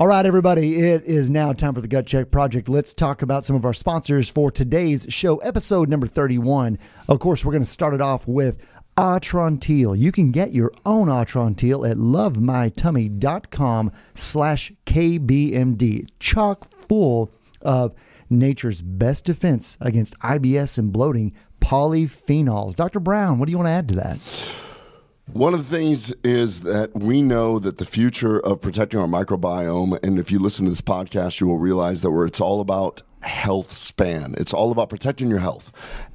All right, everybody, it is now time for the Gut Check Project. Let's talk about some of our sponsors for today's show, episode number 31. Of course, we're going to start it off with Atrantil. You can get your own Atrantil at lovemytummy.com slash KBMD. Chock full of nature's best defense against IBS and bloating, polyphenols. Dr. Brown, what do you want to add to that? One of the things is that we know that the future of protecting our microbiome, and if you listen to this podcast, you will realize that where it's all about health span. It's all about protecting your health.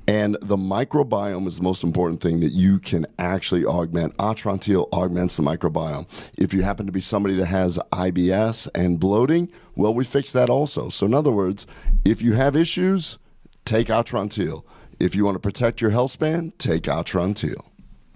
And the microbiome is the most important thing that you can actually augment. Atrantil augments the microbiome. If you happen to be somebody that has IBS and bloating, well, we fix that also. So, in other words, if you have issues, take Atrantil. If you want to protect your health span, take Atrantil.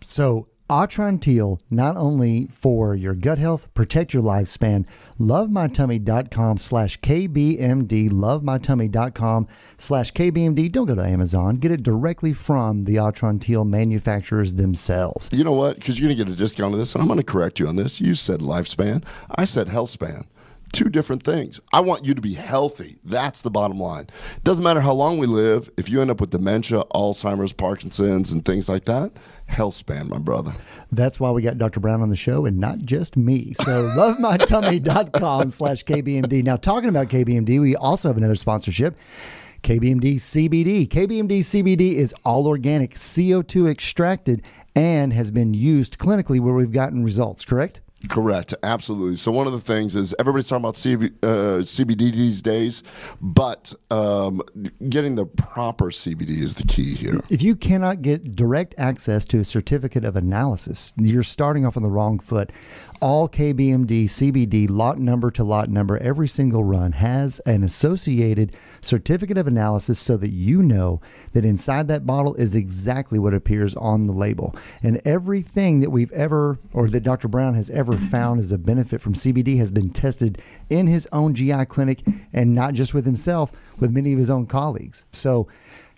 So, Atrantil, not only for your gut health, protect your lifespan. LoveMyTummy.com slash KBMD. LoveMyTummy.com slash KBMD. Don't go to Amazon. Get it directly from the Atrantil manufacturers themselves. You know what? Because you're going to get a discount on this, and I'm going to correct you on this. You said lifespan. I said health span two different things. I want you to be healthy. That's the bottom line. Doesn't matter how long we live. If you end up with dementia, Alzheimer's, Parkinson's, and things like that, health span, my brother. That's why we got Dr. Brown on the show and not just me. So lovemytummy.com slash KBMD. Now, talking about KBMD, we also have another sponsorship. KBMD CBD. KBMD CBD is all organic, CO2 extracted, and has been used clinically where we've gotten results, correct? Correct, absolutely. So one of the things is everybody's talking about CB, uh, CBD these days, but um, getting the proper CBD is the key here. If you cannot get direct access to a certificate of analysis, you're starting off on the wrong foot. All KBMD CBD lot number to lot number, every single run has an associated certificate of analysis so that you know that inside that bottle is exactly what appears on the label. And everything that we've ever, or that Dr. Brown has ever found as a benefit from CBD has been tested in his own GI clinic and not just with himself, with many of his own colleagues. So,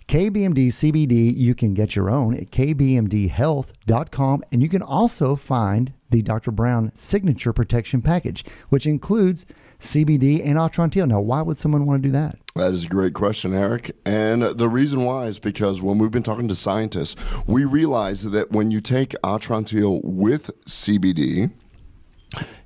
KBMD CBD, you can get your own at kbmdhealth.com. And you can also find the Dr. Brown Signature Protection Package, which includes CBD and Atrantil. Now, why would someone want to do that? That is a great question, Eric. And the reason why is because when we've been talking to scientists, we realize that when you take Atrantil with CBD,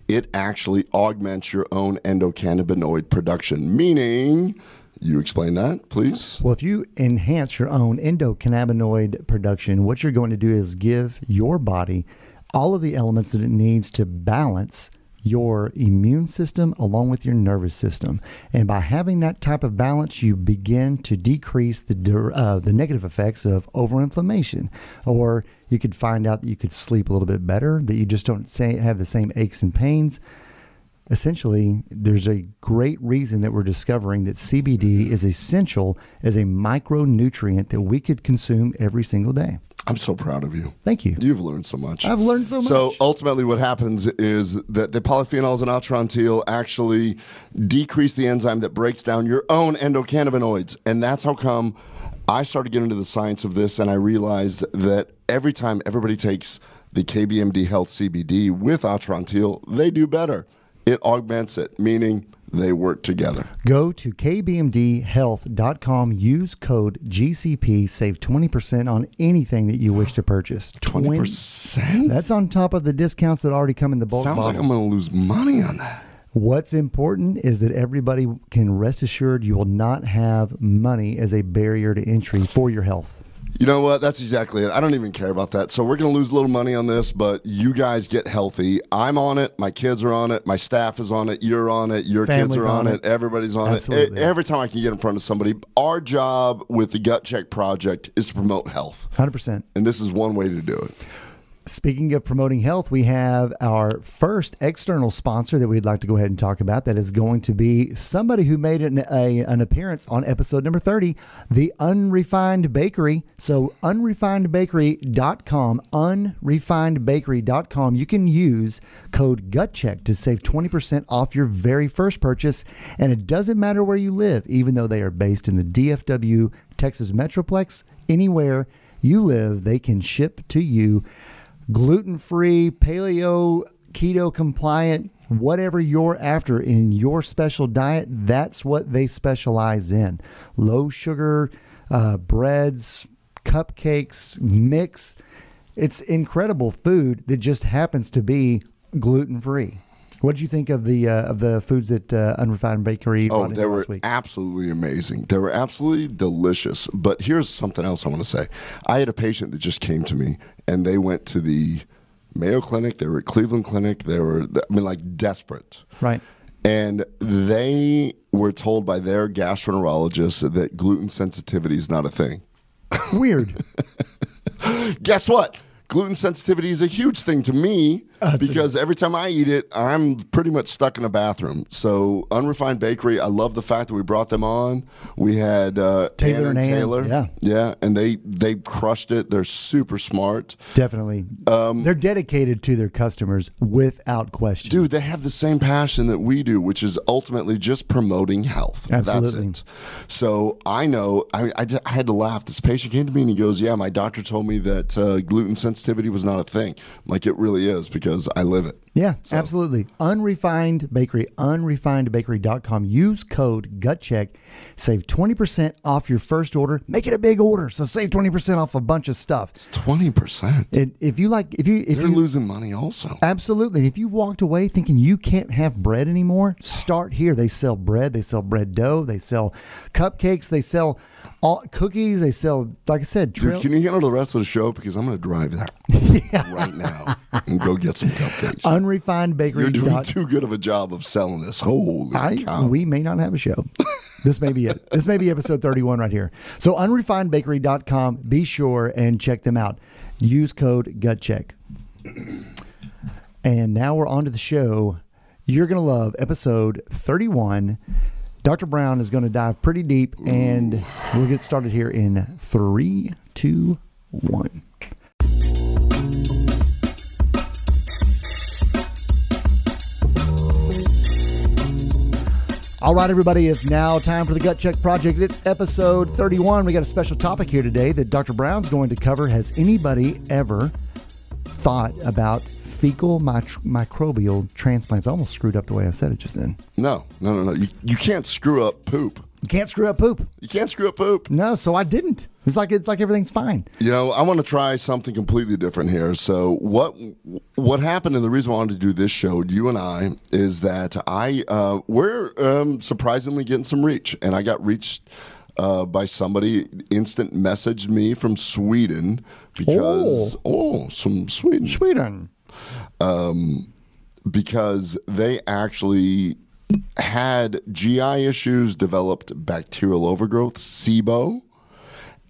it actually augments your own endocannabinoid production, meaning you explain that, please. Well, if you enhance your own endocannabinoid production, what you're going to do is give your body all of the elements that it needs to balance your immune system along with your nervous system. And by having that type of balance, you begin to decrease the uh, the negative effects of overinflammation. Or you could find out that you could sleep a little bit better, that you just don't say, have the same aches and pains essentially, there's a great reason that we're discovering that CBD mm-hmm. is essential as a micronutrient that we could consume every single day. I'm so proud of you. Thank you. You've learned so much. I've learned so much. So ultimately, what happens is that the polyphenols in Atrantil actually decrease the enzyme that breaks down your own endocannabinoids, and that's how come I started getting into the science of this, and I realized that every time everybody takes the KBMD Health CBD with Atrantil, they do better it augments it, meaning they work together. Go to kbmdhealth.com, use code GCP, save 20% on anything that you wish to purchase. 20%? That's on top of the discounts that already come in the bulk Sounds bottles. like I'm going to lose money on that. What's important is that everybody can rest assured you will not have money as a barrier to entry for your health. You know what? That's exactly it. I don't even care about that. So we're going to lose a little money on this, but you guys get healthy. I'm on it. My kids are on it. My staff is on it. You're on it. Your Family's kids are on, on it. it. Everybody's on Absolutely. it. Every time I can get in front of somebody, our job with the Gut Check Project is to promote health. 100%. And this is one way to do it. Speaking of promoting health, we have our first external sponsor that we'd like to go ahead and talk about. That is going to be somebody who made an, a, an appearance on episode number 30, the Unrefined Bakery. So, unrefinedbakery.com, unrefinedbakery.com. You can use code GUTCHECK to save 20% off your very first purchase. And it doesn't matter where you live, even though they are based in the DFW, Texas Metroplex, anywhere you live, they can ship to you gluten free, paleo, keto compliant, whatever you're after in your special diet, that's what they specialize in. Low sugar, uh, breads, cupcakes, mix. It's incredible food that just happens to be gluten free. What did you think of the uh, of the foods that uh, Unrefined Bakery? Oh, they were absolutely amazing. They were absolutely delicious. But here's something else I want to say. I had a patient that just came to me, and they went to the Mayo Clinic. They were at Cleveland Clinic. They were, I mean, like desperate. right. And they were told by their gastroenterologist that gluten sensitivity is not a thing. Weird. Guess what? Gluten sensitivity is a huge thing to me because every time I eat it, I'm pretty much stuck in a bathroom. So, Unrefined Bakery, I love the fact that we brought them on. We had uh, Taylor Ann and Ann, Taylor, yeah. yeah, and they they crushed it. They're super smart, Definitely. Um, They're dedicated to their customers without question. dude. They have the same passion that we do, which is ultimately just promoting health. Absolutely. That's it. So I know. I, I, just- I had to laugh. This patient came to me and he goes, "Yeah, my doctor told me that uh, gluten sensitivity was not a thing. Like it really is because I live it." Yeah, absolutely. Unrefined Bakery, unrefinedbakery.com. Use code GUTCHECK. Save 20% off your first order. Make it a big order. So save 20% off a bunch of stuff. Twenty percent. It, if you like, if you, if They're you, losing money also. absolutely, if you walked away thinking you can't have bread anymore, start here. They sell bread, they sell bread dough, they sell cupcakes, they sell all cookies, they sell, like I said, Dude, trail, can you handle the rest of the show because I'm going to drive there right now and go get some cupcakes. Unrefined bakery. You're doing too good of a job of selling this. Holy I, cow! we may not have a show. this may be it. This may be episode 31 right here. So unrefinedbakery.com, be sure and check them out. Use code GUTCHECK. And now we're on to the show. You're going to love episode 31. Dr. Brown is going to dive pretty deep and we'll get started here in three, two, one. All right, everybody, it's now time for the Gut Check Project. It's episode 31. We got a special topic here today that Dr. Brown's going to cover. Has anybody ever thought about fecal mitro- microbial transplants? I almost screwed up the way I said it just then. no, no, no, no. You, you can't screw up poop. You can't screw up poop. You can't screw up poop. No, so I didn't. It's like it's like everything's fine. You know, I want to try something completely different here. So what what happened, and the reason I wanted to do this show, you and I, is that I uh, we're um, surprisingly getting some reach, and I got reached uh, by somebody. Instant messaged me from Sweden because oh, some Sweden Sweden. Um, because they actually had GI issues, developed bacterial overgrowth, SIBO,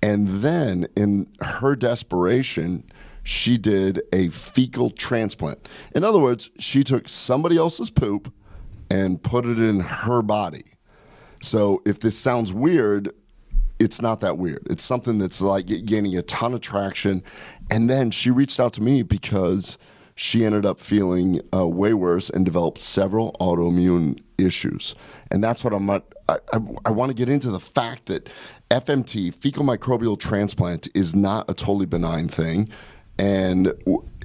and then in her desperation, she did a fecal transplant. In other words, she took somebody else's poop and put it in her body. So if this sounds weird, it's not that weird. It's something that's like gaining a ton of traction. And then she reached out to me because she ended up feeling uh, way worse and developed several autoimmune issues. And that's what I'm not, I, I, I want to get into the fact that FMT, fecal microbial transplant, is not a totally benign thing. And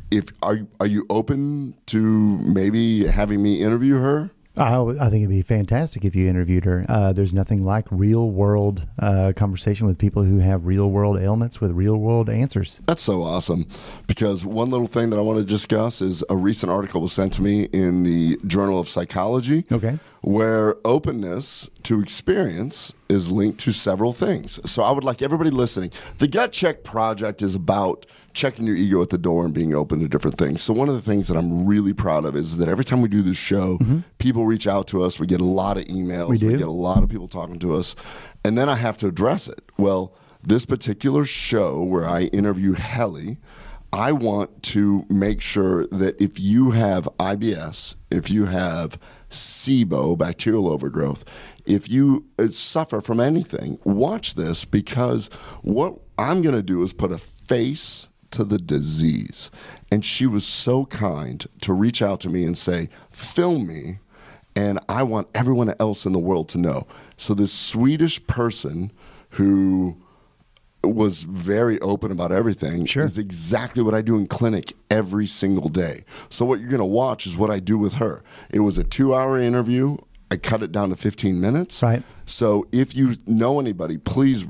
if are, are you open to maybe having me interview her? I, I think it'd be fantastic if you interviewed her. Uh, there's nothing like real world uh, conversation with people who have real world ailments with real world answers. That's so awesome. Because one little thing that I want to discuss is a recent article was sent to me in the Journal of Psychology. Okay. Where openness to experience is linked to several things. So I would like everybody listening. The Gut Check Project is about checking your ego at the door and being open to different things. So one of the things that I'm really proud of is that every time we do this show, people reach out to us. We get a lot of emails. We do. get a lot of people talking to us. And then I have to address it. Well, this particular show where I interview Helly, I want to make sure that if you have IBS, if you have SIBO, bacterial overgrowth, if you uh, suffer from anything, watch this because what I'm going to do is put a face to the disease. And she was so kind to reach out to me and say, film me and I want everyone else in the world to know. So this Swedish person who was very open about everything Sure. is exactly what I do in clinic every single day. So what you're going to watch is what I do with her. It was a 2-hour interview. I cut it down to 15 minutes. Right. So if you know anybody, please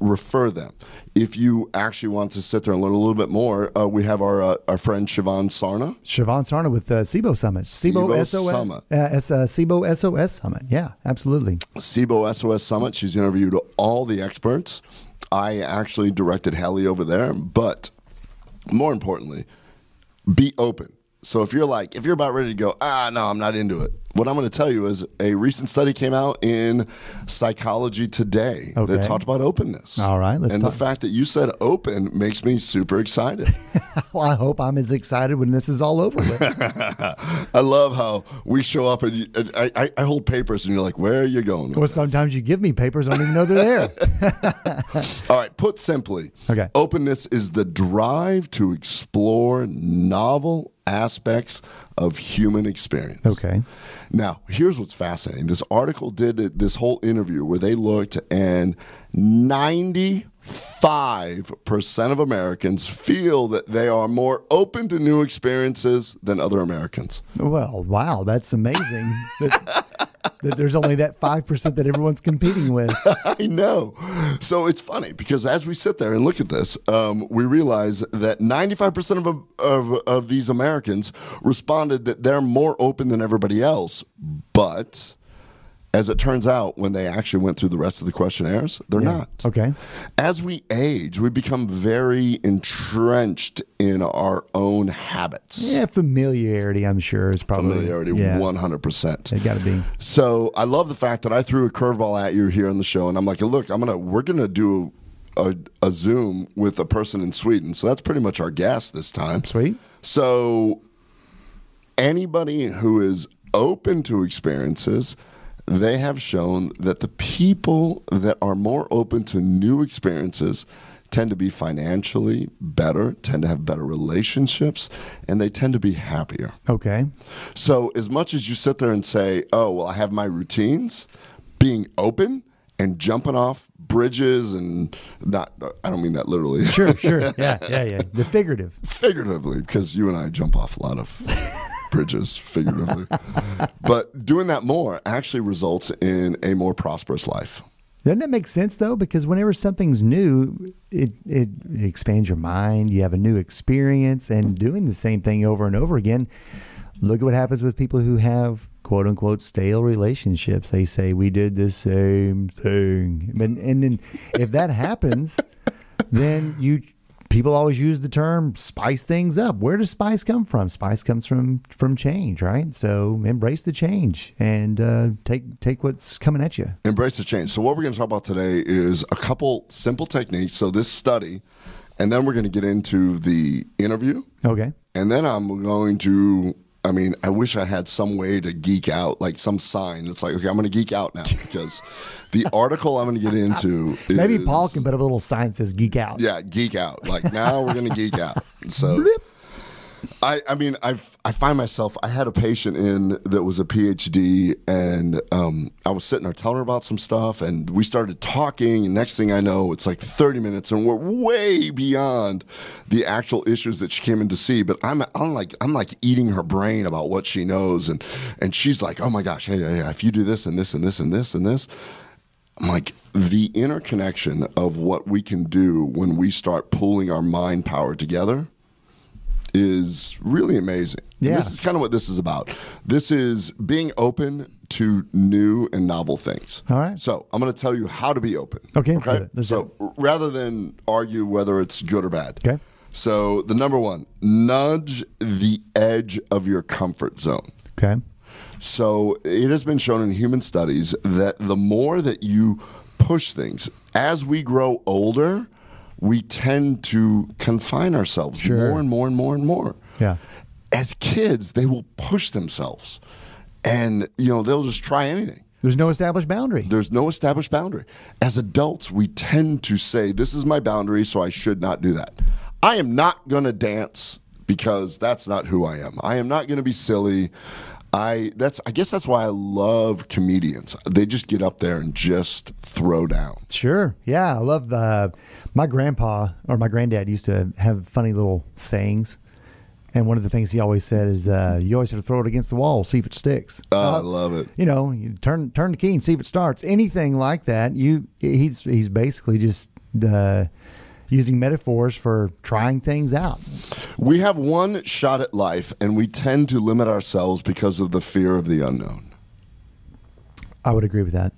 refer them. If you actually want to sit there and learn a little bit more, uh, we have our uh, our friend Shivan Sarna. Shivan Sarna with uh, SIBO Summit. SIBO, SIBO SOS. Summit. Uh, S, uh, SIBO SOS Summit. Yeah, absolutely. SIBO SOS Summit. She's interviewed all the experts. I actually directed Helly over there, but more importantly, be open. So if you're like, if you're about ready to go, ah, no, I'm not into it. What I'm going to tell you is a recent study came out in Psychology Today Okay. that talked about openness. All right, let's and talk- the fact that you said open makes me super excited. Well, I hope I'm as excited when this is all over with. I love how we show up and, you, and I, I, hold papers and you're like, where are you going? with or this?" sometimes you give me papers, I don't even know they're there. All right, put simply, Okay. openness is the drive to explore novel aspects of human experience. Okay. Now, here's what's fascinating. This article did this whole interview where they looked and 95% of Americans feel that they are more open to new experiences than other Americans. Well, wow, that's amazing. that, there's only that 5% that everyone's competing with. I know. So it's funny because as we sit there and look at this, um, we realize that 95% of, of, of these Americans responded that they're more open than everybody else. But as it turns out, when they actually went through the rest of the questionnaires, they're not. Okay. As we age, we become very entrenched in our own habits. Yeah, familiarity, I'm sure, is probably. Familiarity, Yeah, 100%. it got to be. So I love the fact that I threw a curveball at you here on the show, and I'm like, look, I'm gonna we're gonna do a, a Zoom with a person in Sweden. So that's pretty much our guest this time. Sweet. So anybody who is open to experiences, they have shown that the people that are more open to new experiences tend to be financially better, tend to have better relationships, and they tend to be happier. Okay. So, as much as you sit there and say, "Oh, well, I have my routines," being open and jumping off bridges and not I don't mean that literally. Sure, sure. Yeah, yeah, yeah. The figurative. figuratively because you and I jump off a lot of bridges figuratively. but doing that more actually results in a more prosperous life. Doesn't that make sense though? Because whenever something's new, it, it it expands your mind. You have a new experience, and doing the same thing over and over again. Look at what happens with people who have quote unquote stale relationships. They say we did the same thing, but and then if that happens, then you people always use the term spice things up. Where does spice come from? Spice comes from from change, right? So embrace the change and uh, take take what's coming at you. Embrace the change. So, what we're going to talk about today is a couple simple techniques. So, this study, and then we're going to get into the interview. Okay. And then I'm going to, I mean, I wish I had some way to geek out, like some sign. It's like, okay, I'm going to geek out now because the article I'm going to get into is, Maybe Paul can put up a little sign that says geek out. Yeah, geek out. Like now we're going to geek out. So. I, I mean, I I find myself. I had a patient in that was a PhD, and um, I was sitting there telling her about some stuff, and we started talking. And next thing I know, it's like thirty minutes, and we're way beyond the actual issues that she came in to see. But I'm I'm like I'm like eating her brain about what she knows, and and she's like, oh my gosh, hey, hey, if you do this and this and this and this and this. I'm like the interconnection of what we can do when we start pulling our mind power together is really amazing. And Yeah. this is kind of what this is about. This is being open to new and novel things. All right. So I'm going to tell you how to be open. Okay, it. Let's so rather than argue whether it's good or bad. Okay. So the number one, nudge the edge of your comfort zone. Okay. So it has been shown in human studies that the more that you push things, as we grow older, we tend to confine ourselves Sure. more and more and more and more. Yeah. As kids, they will push themselves and you know they'll just try anything. There's no established boundary. There's no established boundary. As adults, we tend to say, This is my boundary, so I should not do that. I am not going to dance because that's not who I am. I am not going to be silly. I that's I guess that's why I love comedians. They just get up there and just throw down. Sure. Yeah. I love uh, my grandpa or my granddad used to have funny little sayings. And one of the things he always said is, uh, "You always have to throw it against the wall, see if it sticks." Oh, I love it. You know, you turn turn the key and see if it starts. Anything like that, you he's he's basically just uh, using metaphors for trying things out. We have one shot at life, and we tend to limit ourselves because of the fear of the unknown. I would agree with that.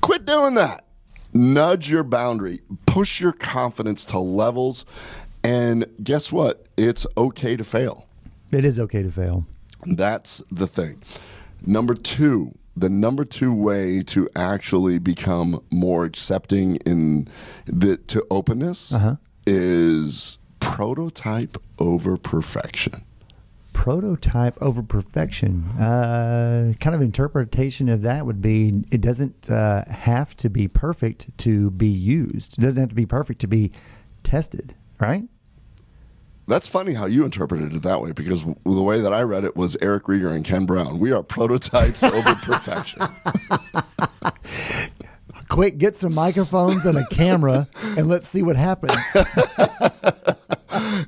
Quit doing that. Nudge your boundary, push your confidence to levels, and guess what? It's okay to fail. It is okay to fail. That's the thing. Number two, the number two way to actually become more accepting in the to openness Uh-huh. is prototype over perfection. Prototype over perfection. Uh, kind of interpretation of that would be it doesn't uh, have to be perfect to be used. It doesn't have to be perfect to be tested, right? That's funny how you interpreted it that way because w- the way that I read it was Eric Rieger and Ken Brown. We are prototypes over perfection. Quick, get some microphones and a camera, and let's see what happens.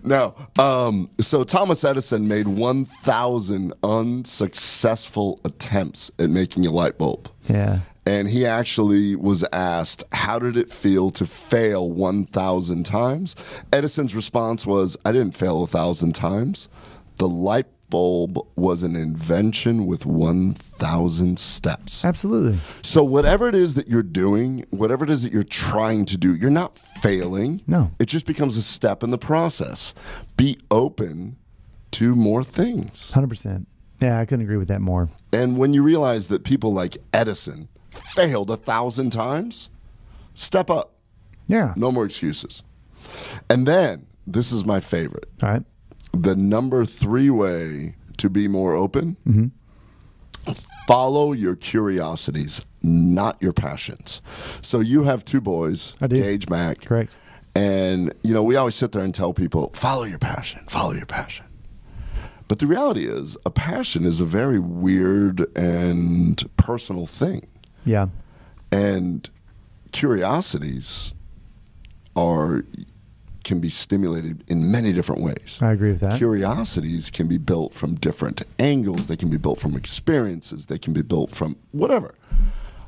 No. Um, so Thomas Edison made 1,000 unsuccessful attempts at making a light bulb. Yeah. And he actually was asked, How did it feel to fail 1,000 times? Edison's response was, I didn't fail a thousand times. The light bulb was an invention with 1,000 steps. Absolutely. So, whatever it is that you're doing, whatever it is that you're trying to do, you're not failing. No. It just becomes a step in the process. Be open to more things. 100%. Yeah, I couldn't agree with that more. And when you realize that people like Edison failed a thousand times, step up. Yeah. No more excuses. And then, this is my favorite All right. the number three way to be more open mm-hmm. follow your curiosities not your passions so you have two boys I do. gage mac Correct. and you know we always sit there and tell people follow your passion follow your passion but the reality is a passion is a very weird and personal thing Yeah. and curiosities are can be stimulated in many different ways I agree with that. curiosities can be built from different angles they can be built from experiences they can be built from whatever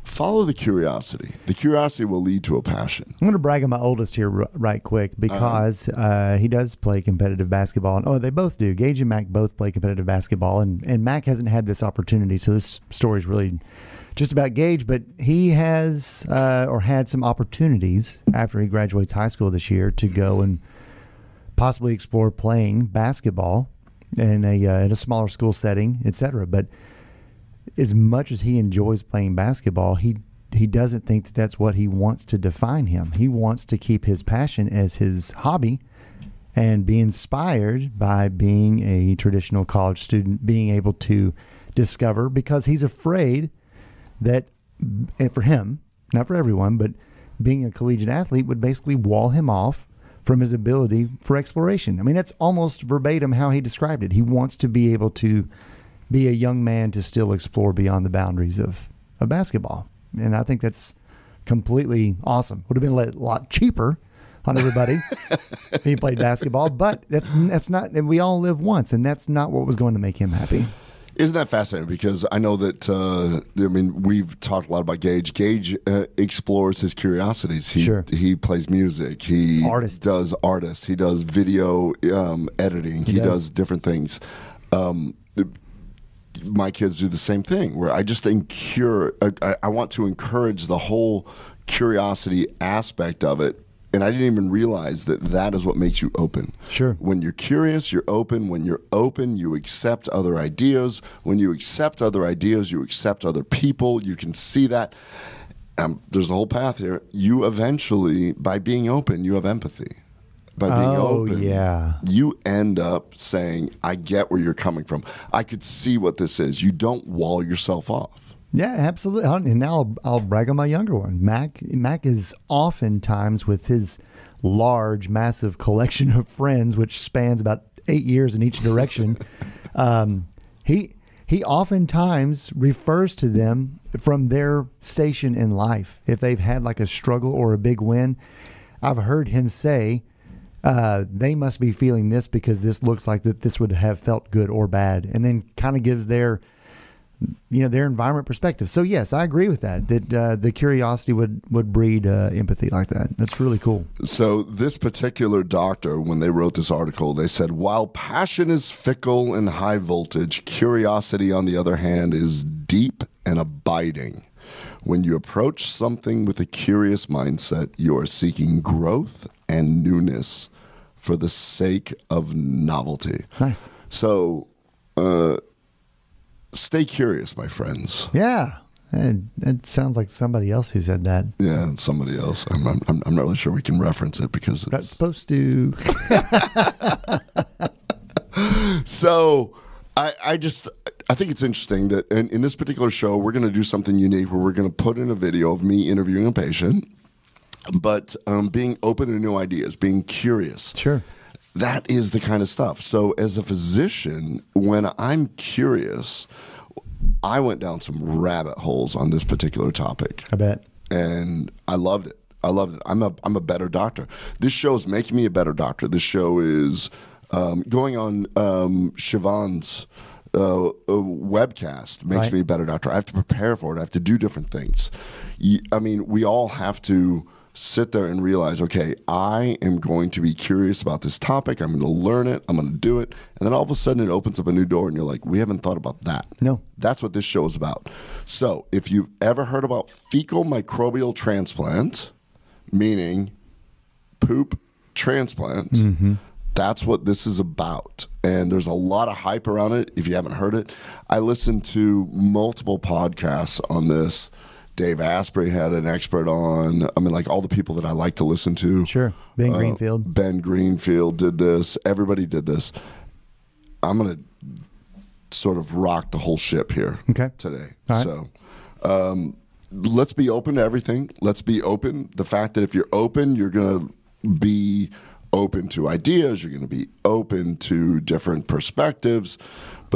follow the curiosity the curiosity will lead to a passion I'm going to brag on my oldest here r- right quick because uh, he does play competitive basketball. And, oh, they both do. Gage and Mac both play competitive basketball, and, and Mac hasn't had this opportunity. So this story is really just about Gage, but he has uh, or had some opportunities after he graduates high school this year to go and possibly explore playing basketball in a uh, in a smaller school setting, etc. But as much as he enjoys playing basketball, he he doesn't think that that's what he wants to define him. He wants to keep his passion as his hobby and be inspired by being a traditional college student, being able to discover because he's afraid that for him, not for everyone, but being a collegiate athlete would basically wall him off from his ability for exploration. I mean, that's almost verbatim how he described it. He wants to be able to be a young man to still explore beyond the boundaries of, of basketball. And I think that's completely awesome. Would have been a lot cheaper on everybody if he played basketball, but that's that's not. And we all live once, and that's not what was going to make him happy. Isn't that fascinating? Because I know that uh, I mean we've talked a lot about Gage. Gage uh, explores his curiosities. He Sure. he plays music. He Artist. does artist. He does video um, editing. He, does. does. different things. Um, my kids do the same thing. Where I just incur, I- I want to encourage the whole curiosity aspect of it. And I didn't even realize that that is what makes you open. Sure. When you're curious, you're open. When you're open, you accept other ideas. When you accept other ideas, you accept other people. You can see that. Um, there's a whole path here. You eventually, by being open, you have empathy. By being Oh, open, yeah. you end up saying, I get where you're coming from. I could see what this is. You don't wall yourself off. Yeah, absolutely. And now I'll, I'll brag on my younger one. Mac Mac is oftentimes with his large, massive collection of friends, which spans about eight years in each direction. um, he he oftentimes refers to them from their station in life. If they've had like a struggle or a big win, I've heard him say, uh, they must be feeling this because this looks like that this would have felt good or bad, and then kind of gives their you know their environment perspective. So yes, I agree with that. That uh, the curiosity would would breed uh, empathy like that. That's really cool. So this particular doctor, when they wrote this article, they said while passion is fickle and high voltage, curiosity, on the other hand, is deep and abiding. When you approach something with a curious mindset, you are seeking growth and newness for the sake of novelty. Nice. So. Uh, stay curious, my friends. Yeah. It, it, sounds like somebody else who said that. Yeah, somebody else. I'm, I'm, I'm not really sure we can reference it because it's not supposed to. so, I, I just I think it's interesting that in, in this particular show we're going to do something unique where we're going to put in a video of me interviewing a patient, but um, being open to new ideas, being curious. Sure that is the kind of stuff. So, as a physician, when I'm curious, I went down some rabbit holes on this particular topic. I bet. And I loved it. I loved it. I'm a I'm a better doctor. This show is making me a better doctor. This show is um, going on um, Shivan's uh, webcast makes right. me a better doctor. I have to prepare for it. I have to do different things. I mean, we all have to sit there and realize, okay, I am going to be curious about this topic. I'm going to learn it. I'm going to do it. And then all of a sudden it opens up a new door and you're like, we haven't thought about that. No. That's what this show is about. So if you've ever heard about fecal microbial transplant, meaning poop transplant, mm-hmm. that's what this is about. And there's a lot of hype around it. If you haven't heard it, I listened to multiple podcasts on this Dave Asprey had an expert on. I mean, like all the people that I like to listen to. Sure. Ben uh, Greenfield. Ben Greenfield did this. Everybody did this. I'm going to sort of rock the whole ship here okay. today. So um, let's be open to everything. Let's be open. The fact that if you're open, you're going to be open to ideas, you're going to be open to different perspectives.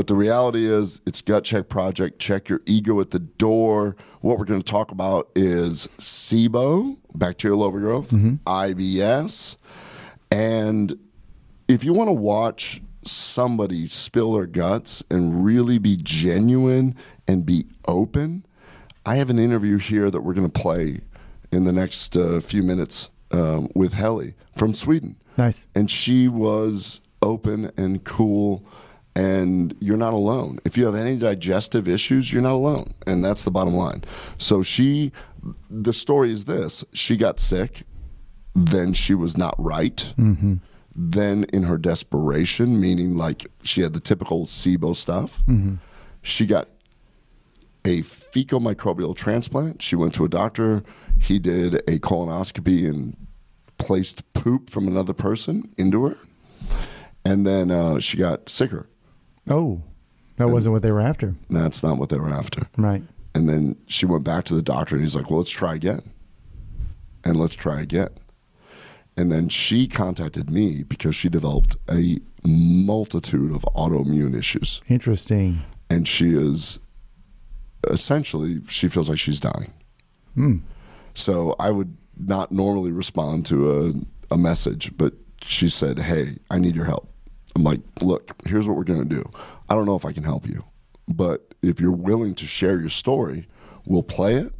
But the reality is, it's gut check project. Check your ego at the door. What we're going to talk about is SIBO, bacterial overgrowth, mm-hmm. IBS, and if you want to watch somebody spill their guts and really be genuine and be open, I have an interview here that we're going to play in the next uh, few minutes um, with Helly from Sweden. Nice. And she was open and cool and you're not alone. If you have any digestive issues, you're not alone. And that's the bottom line. So she, the story is this she got sick, then she was not right. Mm-hmm. Then, in her desperation, meaning like she had the typical SIBO stuff, mm-hmm. she got a fecal microbial transplant. She went to a doctor. He did a colonoscopy and placed poop from another person into her. And then uh, she got sicker. Oh, that and wasn't what they were after. That's not what they were after. Right. And then she went back to the doctor and he's like, well, let's try again. And let's try again. And then she contacted me because she developed a multitude of autoimmune issues. Interesting. And she is essentially, she feels like she's dying. Hmm. So I would not normally respond to a, a message, but she said, Hey, I need your help. I'm like, look, here's what we're going to do. I don't know if I can help you, but if you're willing to share your story, we'll play it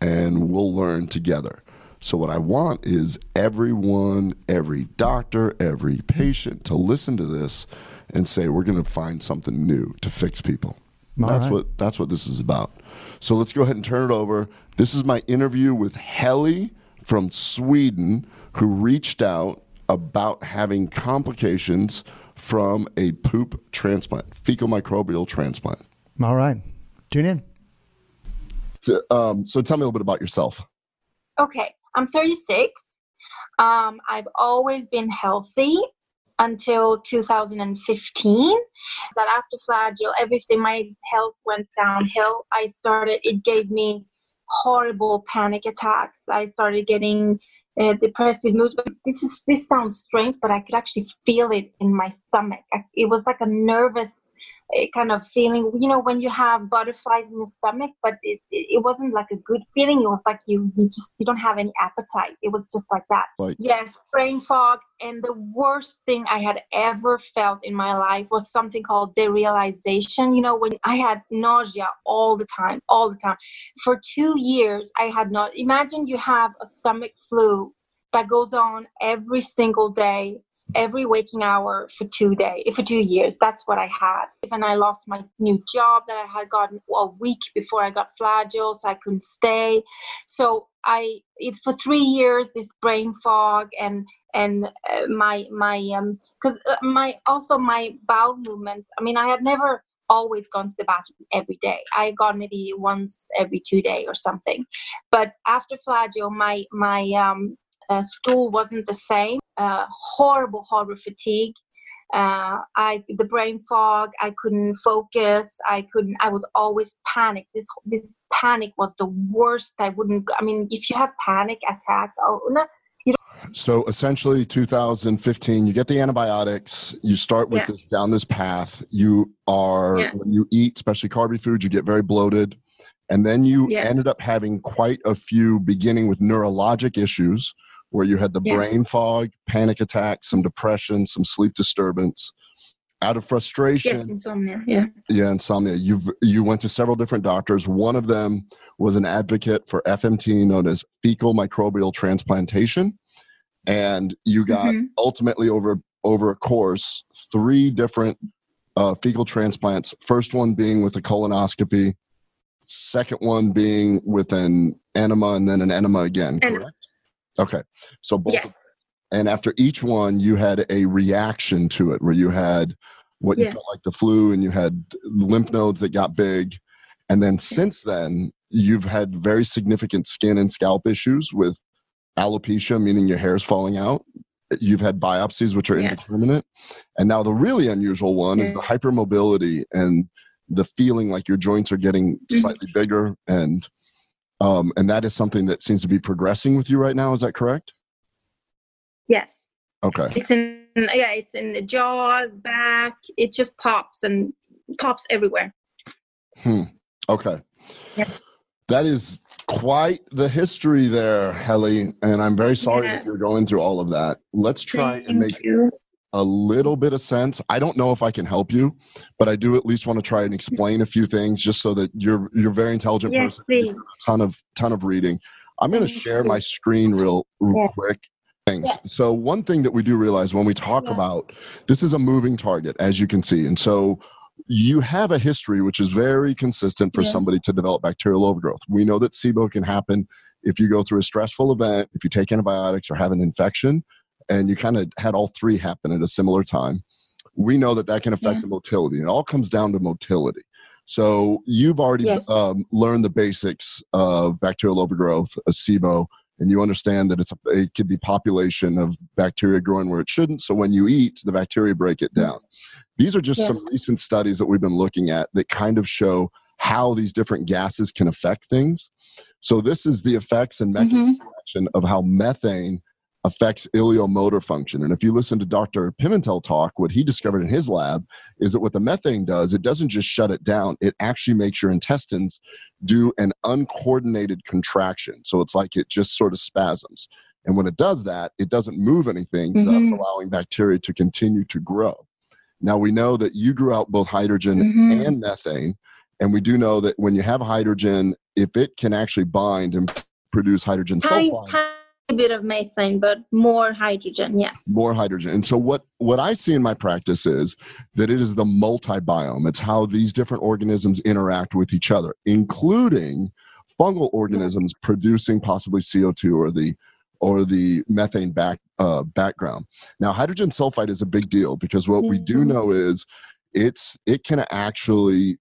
and we'll learn together. So, what I want is everyone, every doctor, every patient to listen to this and say, we're going to find something new to fix people. All that's right. what that's what this is about. So let's go ahead and turn it over. This is my interview with Helly from Sweden, who reached out about having complications from a poop transplant, fecal microbial transplant. All right. Tune in. So, um, so tell me a little bit about yourself. Okay. I'm 36. Um, I've always been healthy until 2015. That after flagyl, everything, my health went downhill. I started, it gave me horrible panic attacks. I started getting uh, depressive moods. But this is this sounds strange, but I could actually feel it in my stomach. I, it was like a nervous kind of feeling, you know, when you have butterflies in your stomach, but it, it, it wasn't like a good feeling. It was like you, you just, you don't have any appetite. It was just like that. Like- yes, brain fog. And the worst thing I had ever felt in my life was something called derealization. You know, when I had nausea all the time, all the time. For two years, I had not, imagine you have a stomach flu that goes on every single day every waking hour for two days for two years. That's what i had. And i lost my new job that i had gotten a week before i got flagyl so i couldn't stay. So i it for three years this brain fog and and uh, my my um because uh, my also my bowel movement i mean i had never always gone to the bathroom every day. I got maybe once every two day or something. But after flagyl my my um uh, stool wasn't the same. Uh, horrible, horrible fatigue. Uh, I the brain fog. I couldn't focus. I couldn't. I was always panicked. This this panic was the worst. I wouldn't. I mean, if you have panic attacks, oh no. You So essentially, 2015, you get the antibiotics. You start with Yes. this down this path. You are Yes. when you eat, especially carby foods, you get very bloated, and then you Yes. ended up having quite a few, beginning with neurologic issues, where you had the Yes. brain fog, panic attacks, some depression, some sleep disturbance. Out of frustration, yes, insomnia. Yeah. yeah, insomnia. You've you went to several different doctors. One of them was an advocate for FMT, known as fecal microbial transplantation, and you got Mhm. ultimately over over a course three different uh, fecal transplants. First one being with a colonoscopy, second one being with an enema, and then an enema again. Correct. Okay, so both Yes. and after each one you had a reaction to it where you had what you felt like the flu and you had lymph nodes that got big. And then since then you've had very significant skin and scalp issues with alopecia meaning your hair's falling out. You've had biopsies which are Yes. indeterminate. And now the really unusual one is the hypermobility and the feeling like your joints are getting Mhm. slightly bigger and um, and that is something that seems to be progressing with you right now is that correct Yes. okay It's in yeah. It's in the jaws, back. It just pops and pops everywhere. Hmm. Okay. Yeah. That is quite the history there, Helly, and I'm very sorry that you're going through all of that. Let's try and make you. A little bit of sense. I don't know if I can help you, but I do at least want to try and explain a few things just so that you're you're a very intelligent Yes, person. Please. a ton of ton of reading. I'm going to share my screen real, real Yeah. quick. Things. Yeah. So one thing that we do realize when we talk Yeah. about this is a moving target, as you can see, and so you have a history which is very consistent for Yes. somebody to develop bacterial overgrowth. We know that SIBO can happen if you go through a stressful event, if you take antibiotics or have an infection, and you kind of had all three happen at a similar time. We know that that can affect Yeah. the motility. And it all comes down to motility. So you've already Yes. um, learned the basics of bacterial overgrowth, a SIBO, and you understand that it's a, it could be population of bacteria growing where it shouldn't. So when you eat, the bacteria break it down. These are just Yeah. some recent studies that we've been looking at that kind of show how these different gases can affect things. So this is the effects and mechanism Mhm. of how methane affects ileomotor function. And if you listen to Dr. Pimentel talk, what he discovered in his lab is that what the methane does, it doesn't just shut it down, it actually makes your intestines do an uncoordinated contraction. So it's like it just sort of spasms. And when it does that, it doesn't move anything, thus Mhm. allowing bacteria to continue to grow. Now we know that you grew out both hydrogen Mhm. and methane. And we do know that when you have hydrogen, if it can actually bind and produce hydrogen sulfide, tiny bit of methane, but more hydrogen. Yes. more hydrogen. And so what what I see in my practice is that it is the multi-biome. It's how these different organisms interact with each other, including fungal organisms producing possibly CO2 or the or the methane back uh, background. Now, hydrogen sulfide is a big deal because what we do Mhm. know is it's it can actually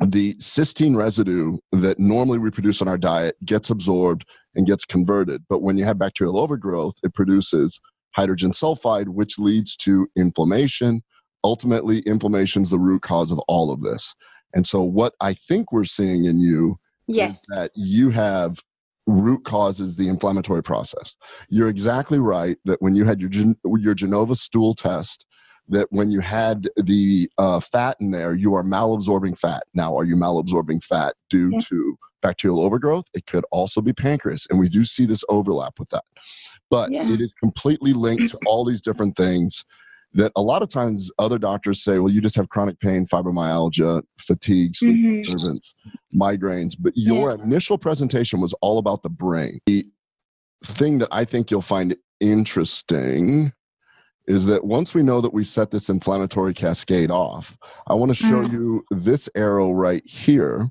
the cysteine residue that normally we produce on our diet gets absorbed and gets converted. But when you have bacterial overgrowth, it produces hydrogen sulfide, which leads to inflammation. Ultimately, inflammation is the root cause of all of this. And so, what I think we're seeing in you Yes. is that you have root causes the inflammatory process. You're exactly right that when you had your your Genova stool test, that when you had the uh, fat in there, you are malabsorbing fat. Now, are you malabsorbing fat due Yeah. to bacterial overgrowth? It could also be pancreas, and we do see this overlap with that. But Yeah. it is completely linked to all these different things that a lot of times other doctors say, well, you just have chronic pain, fibromyalgia, fatigue, sleep Mhm. disturbance, migraines. But your initial presentation was all about the brain. The thing that I think you'll find interesting is that once we know that we set this inflammatory cascade off, I want to show Mm. you this arrow right here.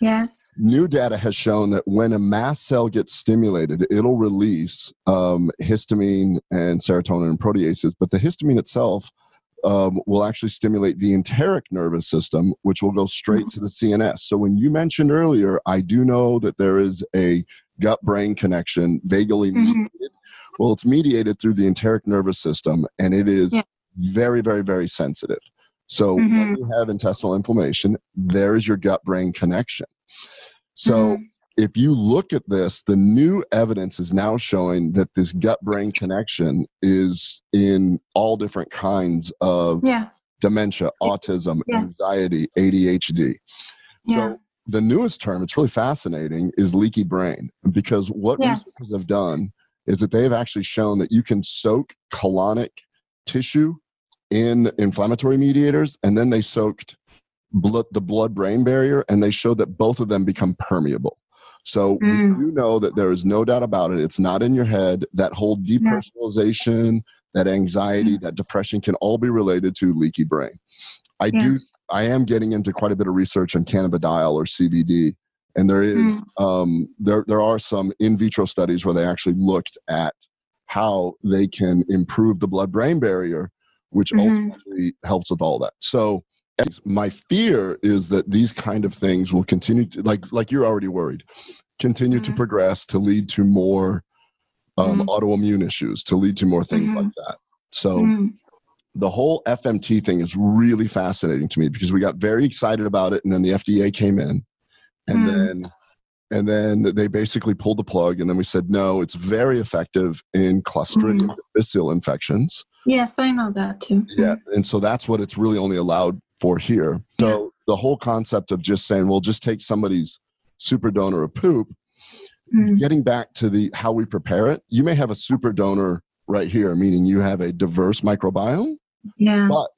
Yes. New data has shown that when a mast cell gets stimulated, it'll release um, histamine and serotonin and proteases, but the histamine itself um, will actually stimulate the enteric nervous system, which will go straight to the CNS. So, when you mentioned earlier, I do know that there is a gut brain connection, vagally Mhm. mediated. Well, it's mediated through the enteric nervous system, and it is Yeah. very, very, very sensitive. So, when Mhm. you have intestinal inflammation, there is your gut brain connection. So, Mhm. if you look at this, the new evidence is now showing that this gut brain connection is in all different kinds of Yeah. dementia, autism, Yes. anxiety, ADHD. Yeah. So, the newest term, it's really fascinating, is leaky brain. Because what Yes. researchers have done is that they've actually shown that you can soak colonic tissue in inflammatory mediators, and then they soaked blood, the blood brain barrier, and they showed that both of them become permeable. So Mm. we know that there is no doubt about it. It's not in your head. That whole depersonalization, that anxiety, that depression can all be related to leaky brain. I do I am getting into quite a bit of research on cannabidiol or CBD, and there is um, there there are some in vitro studies where they actually looked at how they can improve the blood brain barrier, which Mhm. ultimately helps with all that. So my fear is that these kind of things will continue to like like you're already worried continue to Mhm. progress to lead to more um, Mhm. autoimmune issues to lead to more things like that so Mm. the whole FMT thing is really fascinating to me because we got very excited about it and then the FDA came in and Mm. then and then they basically pulled the plug and then we said no it's very effective in clostridium difficile infections Yes, I know that too. yeah and so that's what it's really only allowed for here so the whole concept of just saying well just take somebody's super donor of poop Mm. getting back to the how we prepare it you may have a super donor right here meaning you have a diverse microbiome Yeah. but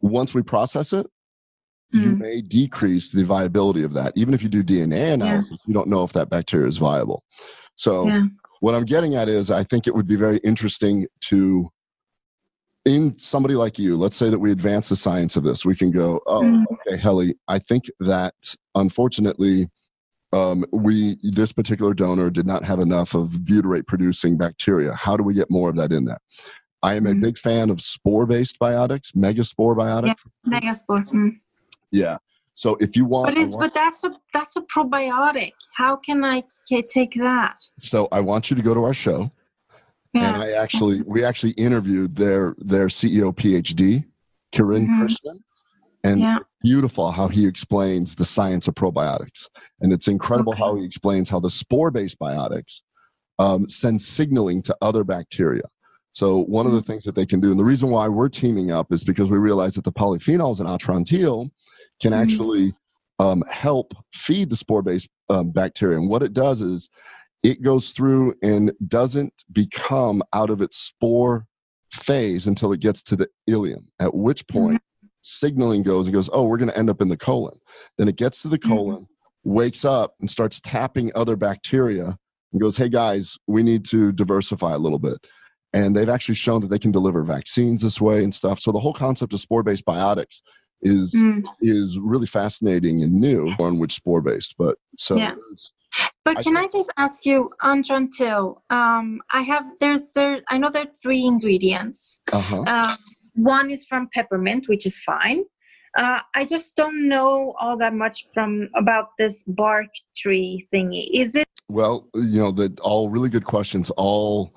once we process it you Mm. may decrease the viability of that even if you do dna analysis you don't know if that bacteria is viable so Yeah. what i'm getting at is i think it would be very interesting to in somebody like you let's say that we advance the science of this we can go oh Mm. okay helly i think that unfortunately um, we this particular donor did not have enough of butyrate producing bacteria how do we get more of that in there i am a Mhm. big fan of spore based biotics megaspore biotic Megaspore. Mm. Yeah so if you want, But is want- but that's a that's a probiotic. How can I take that? so i want you to go to our show and I actually we actually interviewed their their CEO PhD, Kiran Mhm. Krishnan, and Yeah. beautiful how he explains the science of probiotics, and it's incredible Okay. how he explains how the spore-based biotics um, send signaling to other bacteria. So one of the Mm. things that they can do, and the reason why we're teaming up is because we realize that the polyphenols in atrantil can Mhm. actually um, help feed the spore-based um, bacteria. And what it does is it goes through and doesn't become out of its spore phase until it gets to the ileum, at which point signaling goes and goes, oh, we're going to end up in the colon. Then it gets to the Mhm. colon, wakes up, and starts tapping other bacteria and goes, hey guys, we need to diversify a little bit. And they've actually shown that they can deliver vaccines this way and stuff. So the whole concept of spore based biotics is Mm. is really fascinating and new on which spore based. But so Yes. But I can think- I just ask you, Antrantil? Um, I have there's there. I know there are three ingredients. uh-huh. Um, one is from peppermint, which is fine. Uh, I just don't know all that much from about this bark tree thingy. Is it? Well, you know, that all really good questions, all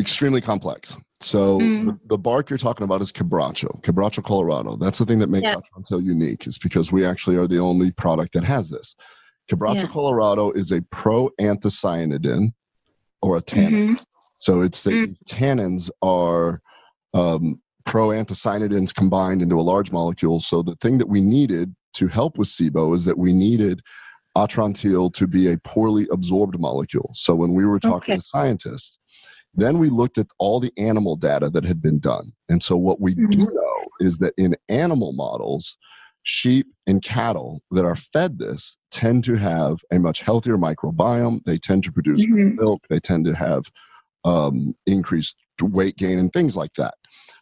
extremely complex. So Mm. the, bark you're talking about is quebracho, quebracho colorado. That's the thing that makes Yeah. Unique, is because we actually are the only product that has this. Quebracho Yeah. colorado is a proanthocyanidin or a tannin. Mhm. So it's the Mm. tannins are um, proanthocyanidins combined into a large molecule. So the thing that we needed to help with SIBO is that we needed atrantil to be a poorly absorbed molecule. So when we were talking Okay. to scientists, then we looked at all the animal data that had been done. And so what we do Mhm. know is that in animal models, sheep and cattle that are fed this tend to have a much healthier microbiome. They tend to produce Mhm. milk. They tend to have um, increased weight gain and things like that.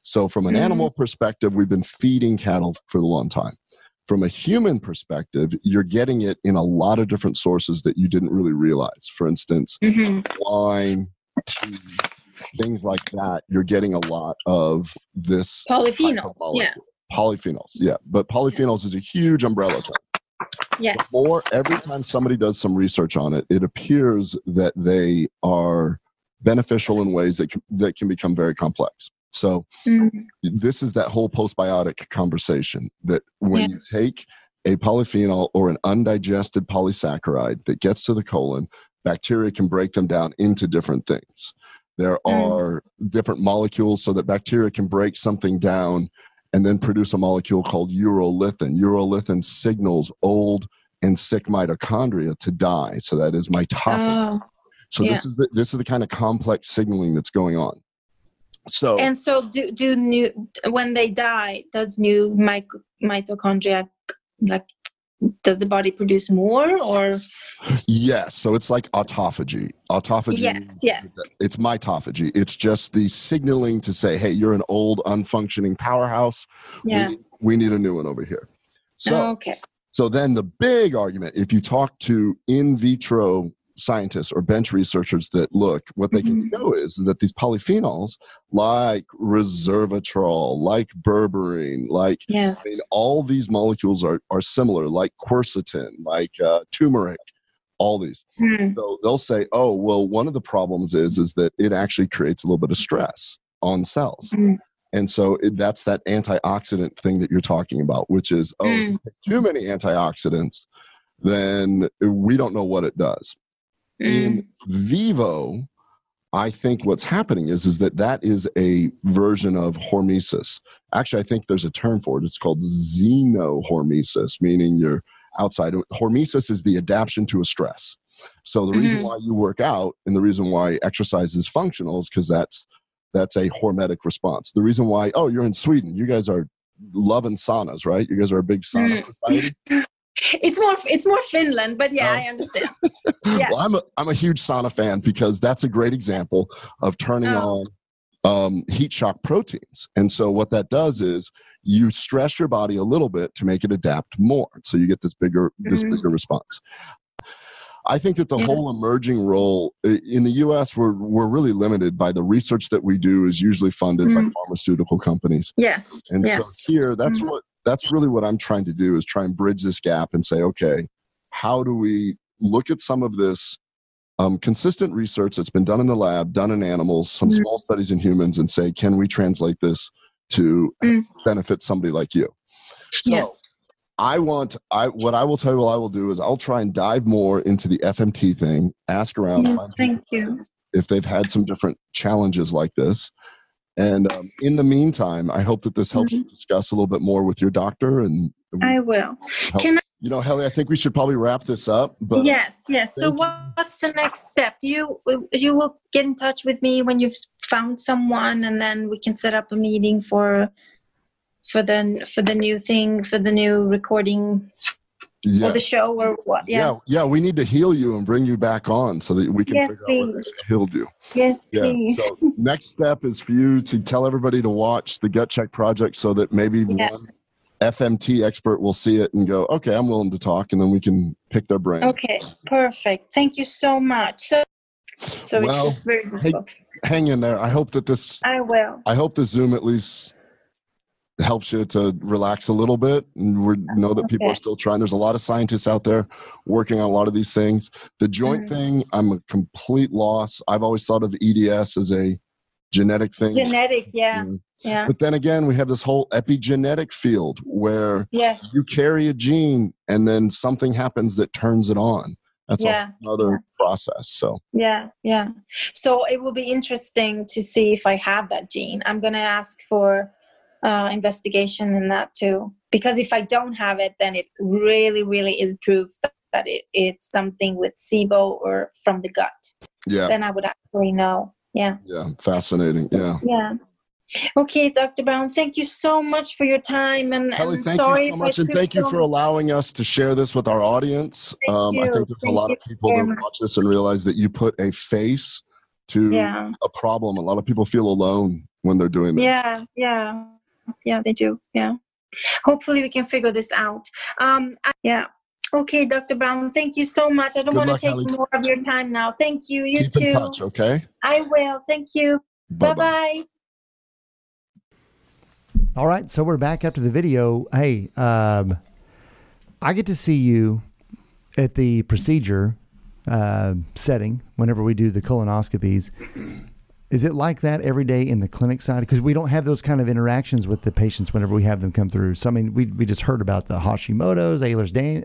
So, from an Mhm. animal perspective, we've been feeding cattle for a long time. From a human perspective, you're getting it in a lot of different sources that you didn't really realize. For instance, Mhm. wine, tea, things like that. You're getting a lot of this Polyphenols. Yeah. Polyphenols, yeah. But polyphenols is a huge umbrella term. Yes. Or every time somebody does some research on it, it appears that they are beneficial in ways that can, that can become very complex. So Mhm. this is that whole postbiotic conversation that when Yes. you take a polyphenol or an undigested polysaccharide that gets to the colon, bacteria can break them down into different things. There Mm. are different molecules so that bacteria can break something down and then produce a molecule called urolithin. Urolithin signals old and sick mitochondria to die. So that is mitophagy. Oh. so this is the this is the kind of complex signaling that's going on. So And so, do do new when they die? Does new mitochondria like? Does the body produce more or? Yes, so it's like autophagy. Autophagy. Yes. Yes. It's mitophagy. It's just the signaling to say, "Hey, you're an old, unfunctioning powerhouse. Yeah. We, we need a new one over here." So, okay. so then the big argument, if you talk to in vitro scientists or bench researchers that look, what they can Mhm. show is that these polyphenols, like resveratrol, like berberine, like Yes. I mean, all these molecules are, are similar, like quercetin, like uh, turmeric, all these. Hmm. So they'll say, oh, well, one of the problems is is that it actually creates a little bit of stress on cells. Mm. And so it, that's that antioxidant thing that you're talking about, which is, oh, take too many antioxidants, then we don't know what it does. Mm. In vivo, I think what's happening is is that that is a version of hormesis. Actually, I think there's a term for it. It's called xenohormesis, meaning you're outside. Hormesis is the adaptation to a stress. So the reason Mhm. why you work out and the reason why exercise is functional is because that's that's a hormetic response. The reason why oh you're in Sweden, you guys are loving saunas, right? You guys are a big sauna Mm. society. It's more. It's more Finland, but yeah, Oh. I understand. Yeah. Well, I'm a I'm a huge sauna fan because that's a great example of turning Oh. on um, heat shock proteins. And so what that does is you stress your body a little bit to make it adapt more. So you get this bigger this Mhm. bigger response. I think that the Yeah. whole emerging role in the U.S. we're we're really limited by the research that we do is usually funded by Mm. pharmaceutical companies. Yes. And yes. so here, that's Mm. what that's really what I'm trying to do is try and bridge this gap and say, okay, how do we look at some of this um, consistent research that's been done in the lab, done in animals, some Mm. small studies in humans, and say, can we translate this to Mm. benefit somebody like you? So yes. I want I what I will tell you what I will do is I'll try and dive more into the FMT thing, ask around, Yes, thank you. if they've had some different challenges like this. And um, in the meantime, I hope that this helps you discuss a little bit more with your doctor. And Mm-hmm. I will. help- Can I- you know, Helly, I think we should probably wrap this up. But yes. Yes. So what, what's the next step? Do you you will get in touch with me when you've found someone, and then we can set up a meeting for for the for the new thing for the new recording yeah, or the show or what? yeah, Yeah. yeah, we need to heal you and bring you back on so that we can Yes, figure out what healed you. Yes, Yeah. please. So next step is for you to tell everybody to watch the Gut Check Project so that maybe Yeah. one FMT expert will see it and go, okay, I'm willing to talk, and then we can pick their brain. Okay. Perfect. Thank you so much. So, so Well, it's, very difficult. Hang in there. I hope that this I will. I hope this Zoom at least helps you to relax a little bit and we know that people are still trying. There's a lot of scientists out there working on a lot of these things. The joint Mhm. thing, I'm a complete loss. I've always thought of EDS as a genetic thing. Genetic. Yeah. Mm. Yeah. But then again, we have this whole epigenetic field where Yes. you carry a gene and then something happens that turns it on. That's Yeah, another yeah. process. So Yeah, yeah. So it will be interesting to see if I have that gene. I'm gonna ask for uh, investigation in that too. Because if I don't have it, then it really, really is proof that, it, it's something with SIBO or from the gut. Yeah. Then I would actually know. Yeah. Yeah. Fascinating. Yeah. Yeah. Okay, Dr. Brown, thank you so much for your time. And, Kelly, and thank sorry you so much, and thank you for allowing us to share this with our audience. Thank Um, I think there's a lot of people that watch this and realize that you put a face to Yeah. a problem. A lot of people feel alone when they're doing that. Yeah, yeah, yeah, they do. Yeah. Hopefully, we can figure this out. Um, I- yeah. Okay, Dr. Brown, thank you so much. I don't Good want to take Hallie. more of your time now. Thank you. You Keep too. in touch, okay? I will. Thank you. Bye Bye-bye. bye. All right, so we're back after the video. Hey, um, I get to see you at the procedure uh, setting whenever we do the colonoscopies. Is it like that every day in the clinic side? Because we don't have those kind of interactions with the patients whenever we have them come through. So I mean, we, we just heard about the Hashimoto's, Ehlers Dan,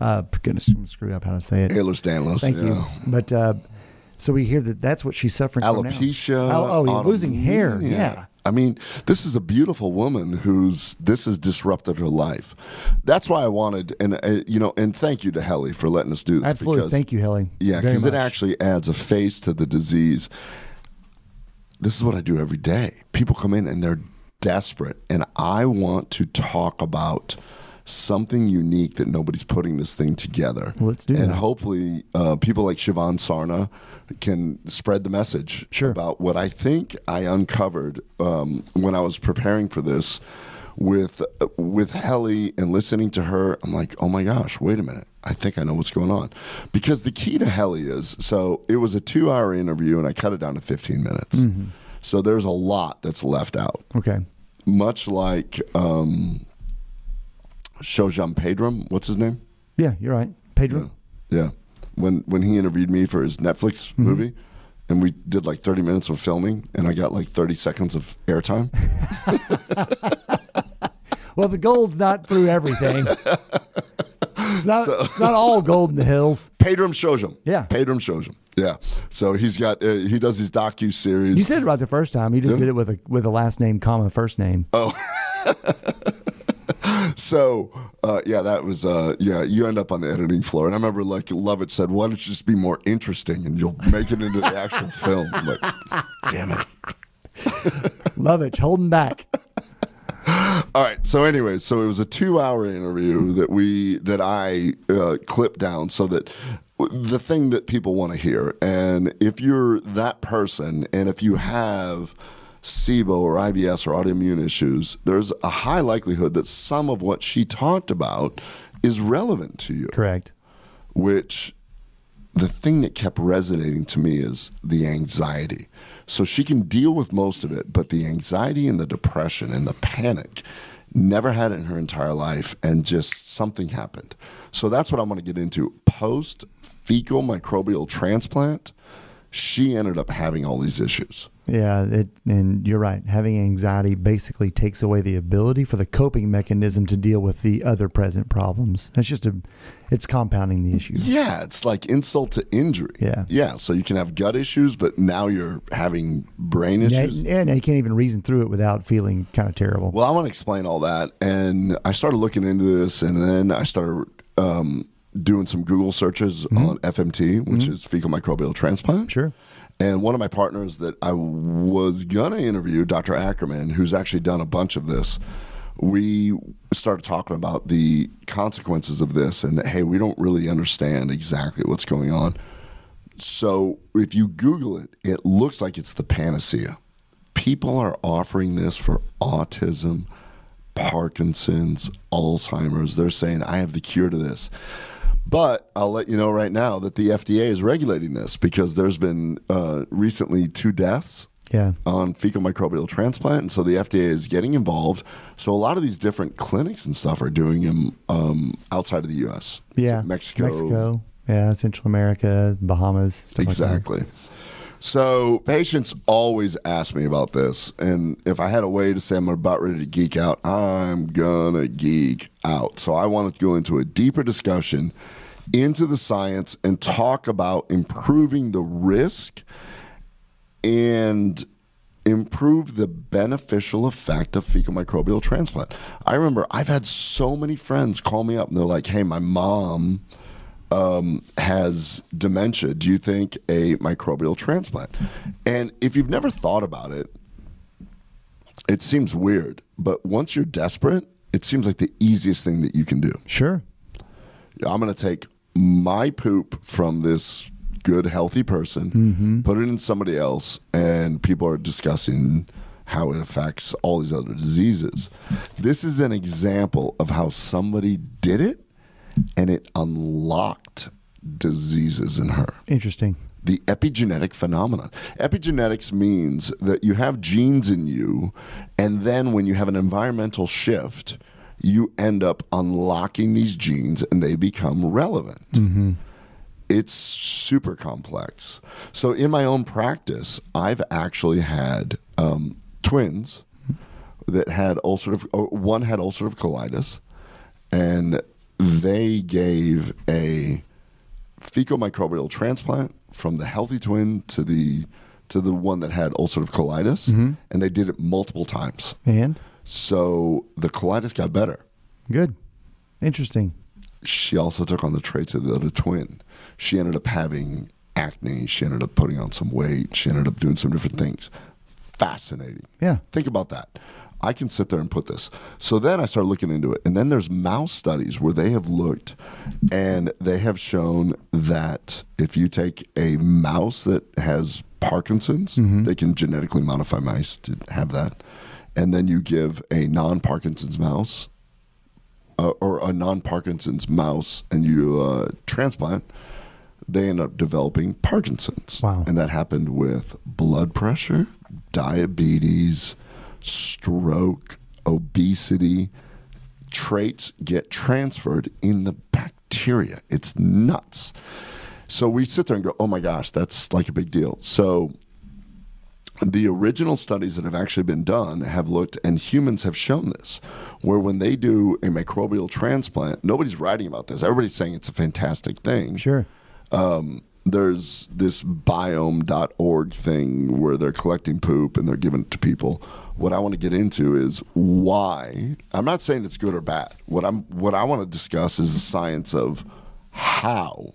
Uh, uh, goodness, I'm gonna screw up how to say it. Ehlers Danlos. Thank yeah. you. But uh, so we hear that that's what she's suffering. Alopecia. Oh, oh, losing hair. autoimmune, Yeah. I mean, this is a beautiful woman who's this has disrupted her life. That's why I wanted, and uh, you know, and thank you to Helly for letting us do this. Absolutely. because- Thank you, Helly. Yeah, because it actually adds a face to the disease. This is what I do every day. People come in and they're desperate, and I want to talk about something unique that nobody's putting this thing together. Let's do it. and that. hopefully, uh, people like Shivan Sarna can spread the message Sure. about what I think I uncovered um, when I was preparing for this with with Helly and listening to her. I'm like, oh my gosh, wait a minute. I think I know what's going on. Because the key to Helly is so it was a two hour interview and I cut it down to 15 minutes. Mm-hmm. So there's a lot that's left out. Okay. Much like um, Shojan Pedram, what's his name? Yeah, you're right. Pedro. Yeah. When when he interviewed me for his Netflix Mm-hmm. movie, and we did like 30 minutes of filming, and I got like 30 seconds of airtime. Well, the gold's not through everything. it's, not, it's not all gold in the hills. Pedram Shojam. Yeah. Pedram Shojam. Yeah. So he's got uh, he does his docu series. You said it right the first time. You just did it with a with a last name, comma, first name. Oh. so uh, yeah, that was uh, yeah. You end up on the editing floor, and I remember like Lovett said, "Why don't you just be more interesting, and you'll make it into the actual film." I'm like, damn it. Love it. Holding back. All right. So, anyways, so it was a two-hour interview that we that I uh, clipped down so that the thing that people want to hear, and if you're that person, and if you have SIBO or IBS or autoimmune issues, there's a high likelihood that some of what she talked about is relevant to you Correct. which the thing that kept resonating to me is the anxiety. So she can deal with most of it, but the anxiety and the depression and the panic never had it in her entire life, and just something happened. So that's what I'm going to get into. Post fecal microbial transplant, she ended up having all these issues. Yeah, it, and you're right. Having anxiety basically takes away the ability for the coping mechanism to deal with the other present problems. That's just a, it's compounding the issue. Yeah, it's like insult to injury. Yeah. Yeah. So you can have gut issues, but now you're having brain issues. yeah, and you can't even reason through it without feeling kind of terrible. Well, I want to explain all that. And I started looking into this, and then I started um, doing some Google searches on FMT, which is fecal microbial transplant. Sure. And one of my partners that I was going to interview, Dr. Ackerman, who's actually done a bunch of this, we started talking about the consequences of this and that, hey, we don't really understand exactly what's going on. So if you Google it, it looks like it's the panacea. People are offering this for autism, Parkinson's, Alzheimer's. They're saying, I have the cure to this. But I'll let you know right now that the FDA is regulating this because there's been uh, recently two deaths Yeah. on fecal microbial transplant, and so the FDA is getting involved. So a lot of these different clinics and stuff are doing them um, outside of the U.S. Yeah. Mexico, Mexico. Yeah. Central America, Bahamas. Stuff like. Exactly. So patients always ask me about this, and if I had a way to say I'm about ready to geek out, I'm gonna geek out. So I wanted to go into a deeper discussion into the science and talk about improving the risk and improve the beneficial effect of fecal microbial transplant. I remember I've had so many friends call me up and they're like, "Hey, my mom um, has dementia. Do you think a microbial transplant?" And if you've never thought about it, it seems weird, but once you're desperate, it seems like the easiest thing that you can do. Sure. I'm going to take my poop from this good, healthy person, mm-hmm. put it in somebody else, and people are discussing how it affects all these other diseases. This is an example of how somebody did it and it unlocked diseases in her Interesting. the epigenetic phenomenon. Epigenetics means that you have genes in you, and then when you have an environmental shift, you end up unlocking these genes and they become relevant. Mm-hmm. It's super complex. So, in my own practice, I've actually had um, twins that had ulcerative, uh, one had ulcerative colitis, and they gave a fecal microbial transplant from the healthy twin to the to the one that had ulcerative colitis, mm-hmm. and they did it multiple times. And So the colitis got better. good. Interesting. She also took on the traits of the other twin. She ended up having acne. She ended up putting on some weight. She ended up doing some different things. Fascinating. Yeah. Think about that. I can sit there and put this. So then I start looking into it. And then there's mouse studies where they have looked and they have shown that if you take a mouse that has Parkinson's, mm-hmm. they can genetically modify mice to have that. And then you give a non Parkinson's mouse uh, or a non Parkinson's mouse and you uh, transplant, they end up developing Parkinson's. Wow. And that happened with blood pressure, diabetes, stroke, obesity. Traits get transferred in the bacteria. It's nuts. So we sit there and go, oh my gosh, that's like a big deal. So the original studies that have actually been done have looked, and humans have shown this, where when they do a microbial transplant, nobody's writing about this. Everybody's saying it's a fantastic thing. Sure. Um, there's this biome.org thing where they're collecting poop and they're giving it to people. What I want to get into is why. I'm not saying it's good or bad. What I'm what I want to discuss is the science of how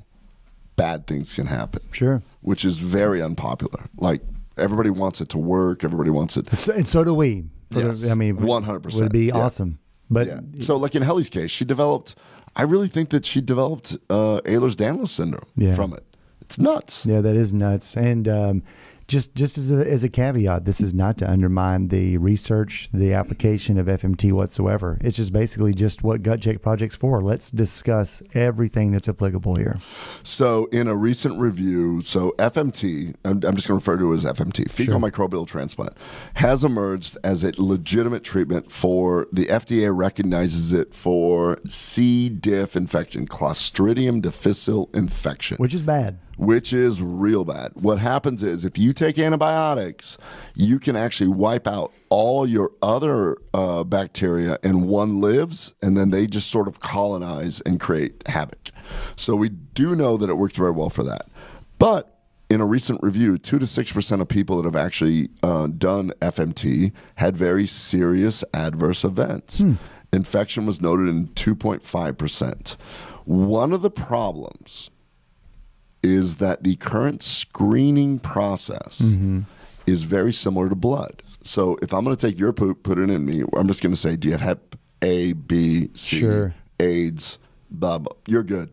bad things can happen Sure. which is very unpopular. Like everybody wants it to work. Everybody wants it. So, and so do we. For the- I mean, 100%, would be yeah. awesome. But Yeah. So, like in Helly's case, she developed. I really think that she developed uh, Ehlers-Danlos syndrome Yeah. from it. It's nuts. Yeah, that is nuts. And um, just just as a, as a caveat, this is not to undermine the research, the application of FMT whatsoever. It's just basically just what Gut Check Project's for. Let's discuss everything that's applicable here. So, in a recent review, so FMT, I'm, I'm just going to refer to it as FMT, fecal microbial transplant, has emerged as a legitimate treatment for the FDA recognizes it for C. diff infection, Clostridium difficile infection. Which is bad. which is real bad. What happens is if you take antibiotics, you can actually wipe out all your other uh, bacteria and one lives, and then they just sort of colonize and create havoc. So we do know that it works very well for that. But in a recent review, two to six percent of people that have actually uh, done FMT had very serious adverse events. Infection was noted in 2.5 percent. One of the problems is that the current screening process mm-hmm. is very similar to blood. So if I'm going to take your poop, put it in me, I'm just going to say, do you have Hep A, B, C, Sure. AIDS, blah, blah. You're good.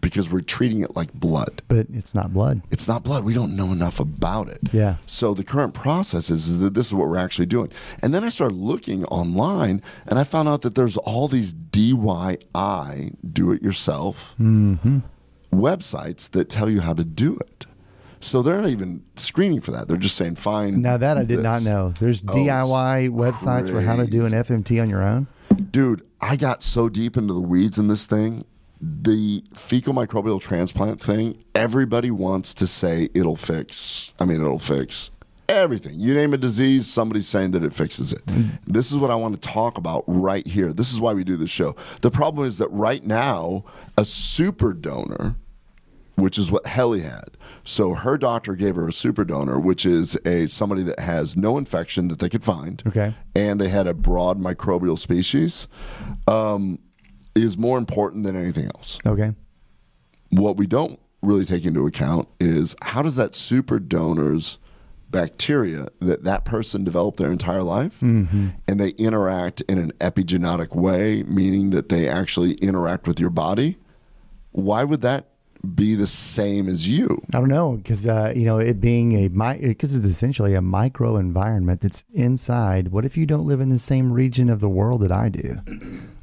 Because we're treating it like blood. But it's not blood. It's not blood. We don't know enough about it. Yeah. So the current process is that this is what we're actually doing. And then I started looking online and I found out that there's all these DIY, do it yourself, mm-hmm. Websites that tell you how to do it. So they're not even screening for that. They're just saying, fine. Now that I did this." not know. There's oh, DIY websites for how to do an FMT on your own. Dude, I got so deep into the weeds in this thing. The fecal microbial transplant thing, everybody wants to say it'll fix. I mean, it'll fix everything. You name a disease, somebody's saying that it fixes it. This is what I want to talk about right here. This is why we do this show. The problem is that right now, a super donor, which is what Helly had. So her doctor gave her a super donor, which is a somebody that has no infection that they could find, Okay. and they had a broad microbial species, um, is more important than anything else. Okay. What we don't really take into account is how does that super donor's bacteria that that person developed their entire life and they interact in an epigenetic way meaning that they actually interact with your body why would that be the same as you I don't know because uh, you know it being a because it's essentially a micro environment that's inside. What if you don't live in the same region of the world that I do?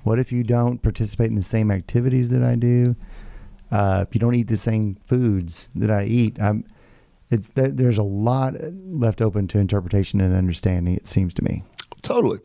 What if you don't participate in the same activities that I do? Uh, if you don't eat the same foods that I eat, I'm, it's that there's a lot left open to interpretation and understanding. It seems to me. totally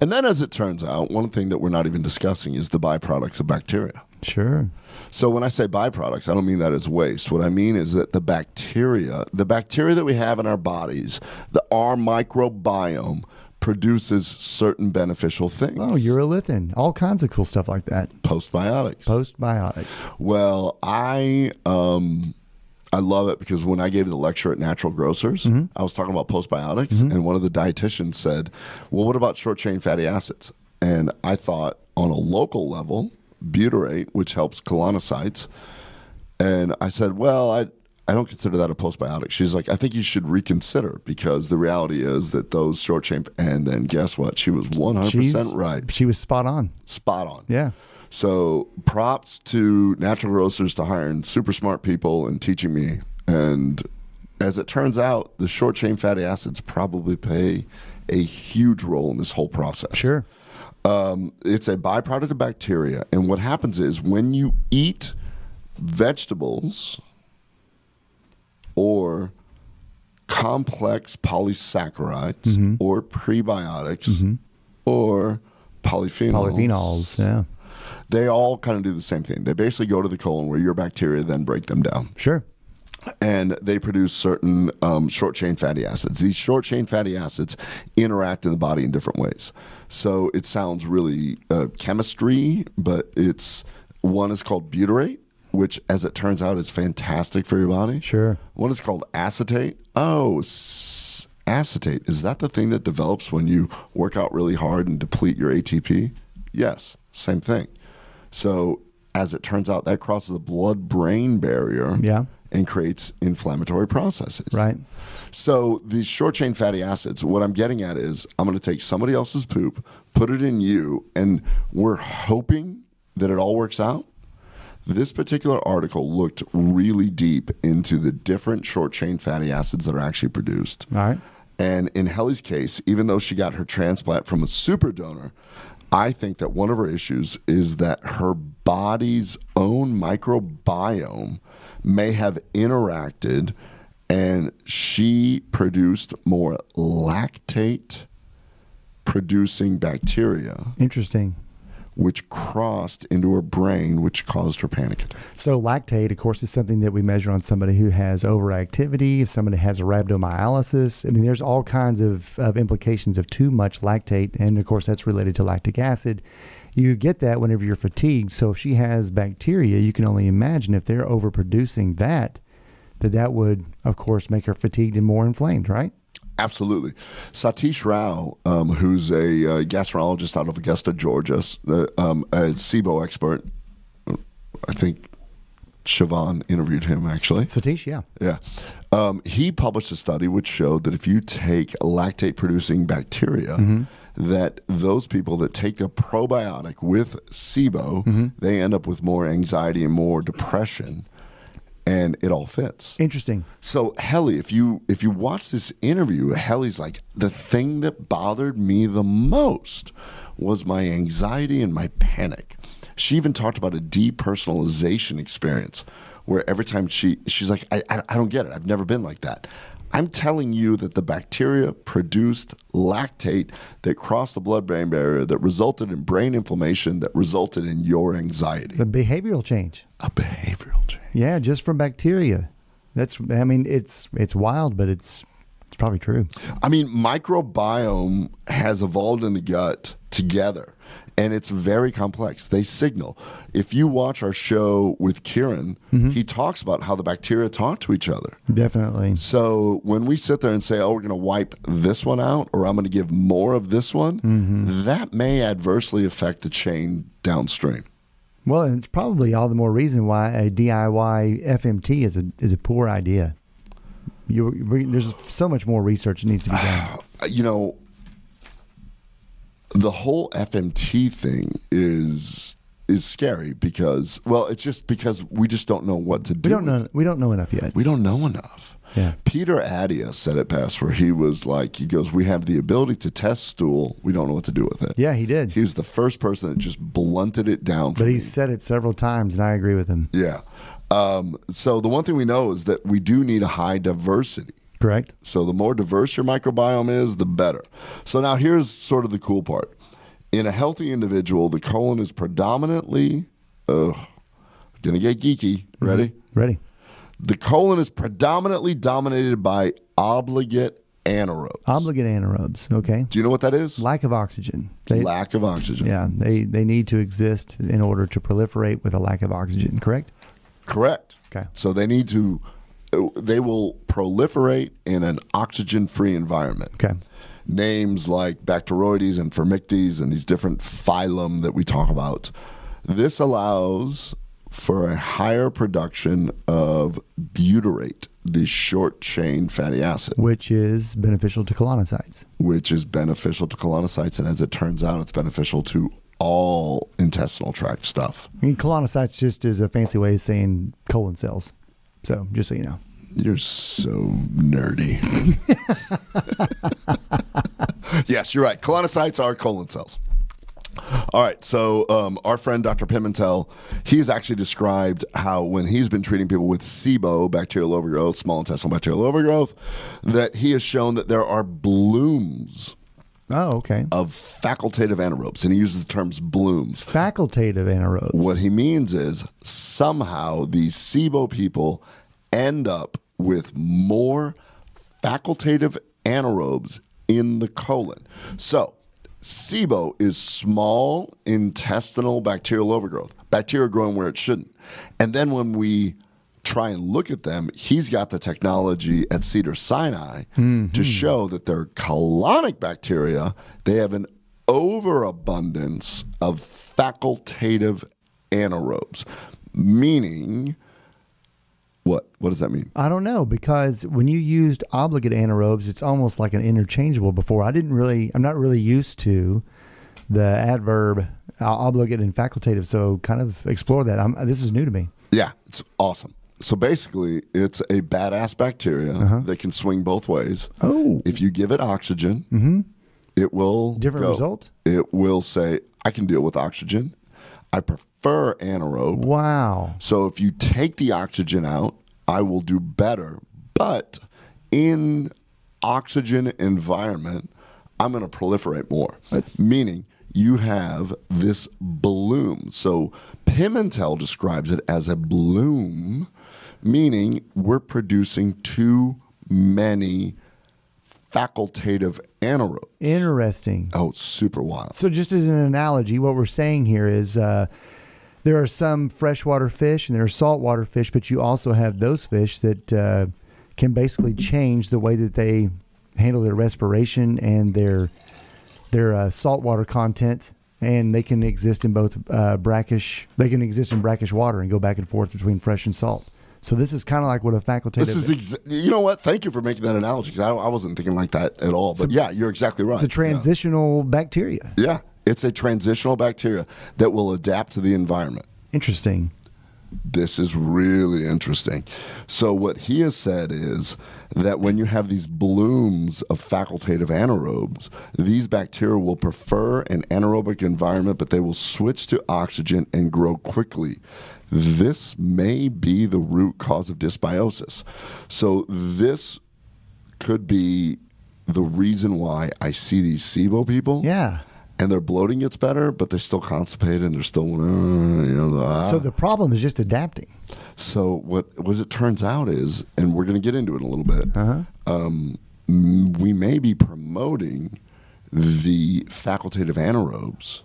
and then as it turns out one thing that we're not even discussing is the byproducts of bacteria Sure. So when I say byproducts, I don't mean that as waste. What I mean is that the bacteria, the bacteria that we have in our bodies, the our microbiome produces certain beneficial things. Oh, urolithin, all kinds of cool stuff like that. postbiotics. Postbiotics. well, I um I love it because when I gave the lecture at Natural Grocers, mm-hmm. I was talking about postbiotics, mm-hmm. and one of the dietitians said, "Well, what about short chain fatty acids?" And I thought, on a local level, butyrate, which helps colonocytes, and I said, "Well, I." I don't consider that a postbiotic. She's like, I think you should reconsider because the reality is that those short chain. And then guess what? She was 100% She's- right. She was spot on. Spot on. Yeah. So props to natural grocers to hiring super smart people and teaching me. And as it turns out, the short chain fatty acids probably play a huge role in this whole process. Sure. Um, it's a byproduct of bacteria. And what happens is when you eat vegetables or complex polysaccharides or prebiotics or polyphenols, Polyphenols. Yeah. They all kind of do the same thing. They basically go to the colon where your bacteria then break them down Sure. and they produce certain um, short chain fatty acids. These short chain fatty acids interact in the body in different ways. So it sounds really uh, chemistry, but it's one is called butyrate, which, as it turns out, is fantastic for your body. Sure. One is called acetate. Oh, s- acetate. Is that the thing that develops when you work out really hard and deplete your ATP? Yes, same thing. So, as it turns out, that crosses the blood brain barrier Yeah. and creates inflammatory processes. Right. So these short chain fatty acids, what I'm getting at is I'm going to take somebody else's poop, put it in you, and we're hoping that it all works out. This particular article looked really deep into the different short chain fatty acids that are actually produced. All right. And in Helly's case, even though she got her transplant from a super donor, I think that one of her issues is that her body's own microbiome may have interacted and she produced more lactate producing bacteria, Interesting. Which crossed into her brain, which caused her panic attack. So lactate, of course, is something that we measure on somebody who has overactivity. If somebody has rhabdomyolysis, I mean, there's all kinds of, of implications of too much lactate, and of course, that's related to lactic acid. You get that whenever you're fatigued. So if she has bacteria, you can only imagine if they're overproducing that, that that would, of course, make her fatigued and more inflamed, right? Absolutely. Satish Rao, um, who's a uh, gastroenterologist out of Augusta, Georgia, uh, um, a SIBO expert. I think Shivan interviewed him actually. Satish, yeah. Yeah. Um, he published a study which showed that if you take lactate producing bacteria, that those people that take the probiotic with SIBO, they end up with more anxiety and more depression. And it all fits. Interesting. So Helly, if you if you watch this interview, Helly's like the thing that bothered me the most was my anxiety and my panic. She even talked about a depersonalization experience where every time she she's like, I, I, I don't get it. I've never been like that. I'm telling you that the bacteria produced lactate that crossed the blood-brain barrier that resulted in brain inflammation that resulted in your anxiety. The behavioral change. A behavioral change. Yeah, just from bacteria. That's I mean, it's it's wild, but it's it's probably true. I mean, microbiome has evolved in the gut together. And it's very complex. They signal. If you watch our show with Kiran, mm-hmm. he talks about how the bacteria talk to each other. Definitely. So when we sit there and say, "Oh, we're going to wipe this one out," or "I'm going to give more of this one," mm-hmm. that may adversely affect the chain downstream. Well, and it's probably all the more reason why a DIY FMT is a is a poor idea. You, there's so much more research that needs to be done. You know, the whole FMT thing is is scary because, well, it's just because we just don't know what to do. We don't know. We don't know enough yet. We don't know enough. Yeah. Peter Attia said it best, where he was like, he goes, "We have the ability to test stool. We don't know what to do with it." Yeah, he did. He was the first person that just blunted it down. For But me. he said it several times, and I agree with him. yeah. Um, so the one thing we know is that we do need a high diversity. Correct. So the more diverse your microbiome is, the better. So now here's sort of the cool part. In a healthy individual, the colon is predominantly, uh, gonna get geeky. Ready? Ready? The colon is predominantly dominated by obligate anaerobes. Obligate anaerobes. Okay. Do you know what that is? Lack of oxygen. They, Lack of oxygen. yeah, they they need to exist in order to proliferate with a lack of oxygen. Correct. Correct. Okay. So they need to, they will proliferate in an oxygen free environment. Okay. names like Bacteroides and Firmicutes and these different phylum that we talk about. This allows for a higher production of butyrate, the short chain fatty acid, Which is beneficial to colonocytes. which is beneficial to colonocytes. And as it turns out, it's beneficial to all intestinal tract stuff. I mean, colonocytes just is a fancy way of saying colon cells. So just so you know. You're so nerdy. yes, you're right. Colonocytes are colon cells. All right, so um, our friend Dr. Pimentel, he's actually described how when he's been treating people with SIBO, bacterial overgrowth, small intestinal bacterial overgrowth, that he has shown that there are blooms Oh, okay. of facultative anaerobes, and he uses the terms blooms. Facultative anaerobes. What he means is somehow these SIBO people end up with more facultative anaerobes in the colon. So, SIBO is small intestinal bacterial overgrowth, bacteria growing where it shouldn't. And then when we try and look at them, he's got the technology at Cedar Sinai to show that they're colonic bacteria. They have an overabundance of facultative anaerobes, meaning what? What does that mean? I don't know because when you used obligate anaerobes, it's almost like an interchangeable. Before I didn't really, I'm not really used to the adverb uh, obligate and facultative. So kind of explore that. I'm, this is new to me. Yeah, it's awesome. So basically, it's a badass bacteria uh-huh. that can swing both ways. Oh. If you give it oxygen, mm-hmm. it will Different go. result? It will say, "I can deal with oxygen. I prefer anaerobe." Wow. So if you take the oxygen out, I will do better. But in oxygen environment, I'm going to proliferate more. That's- meaning you have this bloom. So Pimentel describes it as a bloom, meaning we're producing too many facultative anaerobes. Interesting. Oh, it's super wild. So, just as an analogy, what we're saying here is uh, there are some freshwater fish and there are saltwater fish, but you also have those fish that uh, can basically change the way that they handle their respiration and their their uh, saltwater content, and they can exist in both uh, brackish. They can exist in brackish water and go back and forth between fresh and salt. So this is kind of like what a facultative. This is, exa- you know what? Thank you for making that analogy because I, I wasn't thinking like that at all. But yeah, you're exactly right. it's a transitional bacteria. Yeah, it's a transitional bacteria that will adapt to the environment. Interesting. This is really interesting. So, what he has said is that when you have these blooms of facultative anaerobes, these bacteria will prefer an anaerobic environment, but they will switch to oxygen and grow quickly. This may be the root cause of dysbiosis. So, this could be the reason why I see these SIBO people Yeah. and their bloating gets better, but they're still constipated and they're still, uh, you know, the, ah. So the problem is just adapting. So what what it turns out is, and we're going to get into it in a little bit. Um, we may be promoting the facultative anaerobes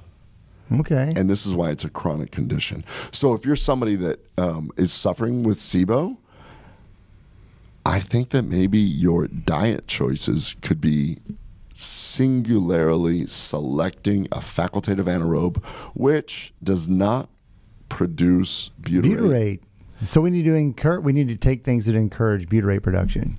Okay. And this is why it's a chronic condition. So if you're somebody that um, is suffering with SIBO, I think that maybe your diet choices could be singularly selecting a facultative anaerobe, which does not produce butyrate. butyrate. So we need to encourage. We need to take things that encourage butyrate production.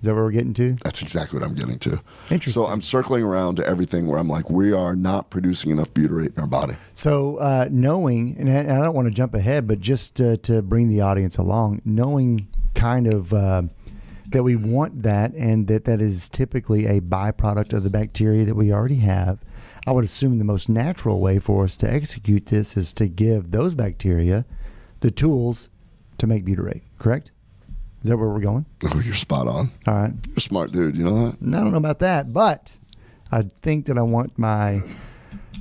Is that what we're getting to? That's exactly what I'm getting to. Interesting. So I'm circling around to everything where I'm like, we are not producing enough butyrate in our body. So uh, knowing, and I, and I don't want to jump ahead, but just uh, to bring the audience along, knowing kind of uh, that we want that, and that that is typically a byproduct of the bacteria that we already have. I would assume the most natural way for us to execute this is to give those bacteria the tools to make butyrate. Correct? Is that where we're going? Oh, you're spot on. All right. You're a smart dude. You know that? I don't know about that, but I think that I want my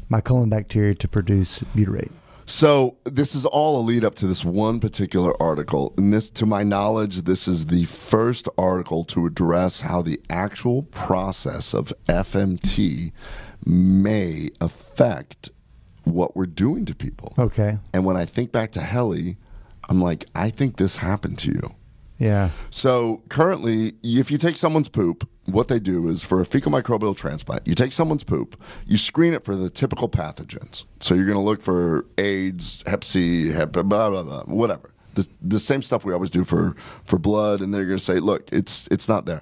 my colon bacteria to produce butyrate. So this is all a lead up to this one particular article, and this, to my knowledge, this is the first article to address how the actual process of FMT may affect what we're doing to people. Okay. And when I think back to Helly, I'm like, I think this happened to you. Yeah. So currently, if you take someone's poop, what they do is for a fecal microbial transplant, you take someone's poop, you screen it for the typical pathogens. So you're going to look for AIDS, Hep C, Hep blah blah blah, whatever. The, the same stuff we always do for for blood, and they're going to say, look, it's it's not there,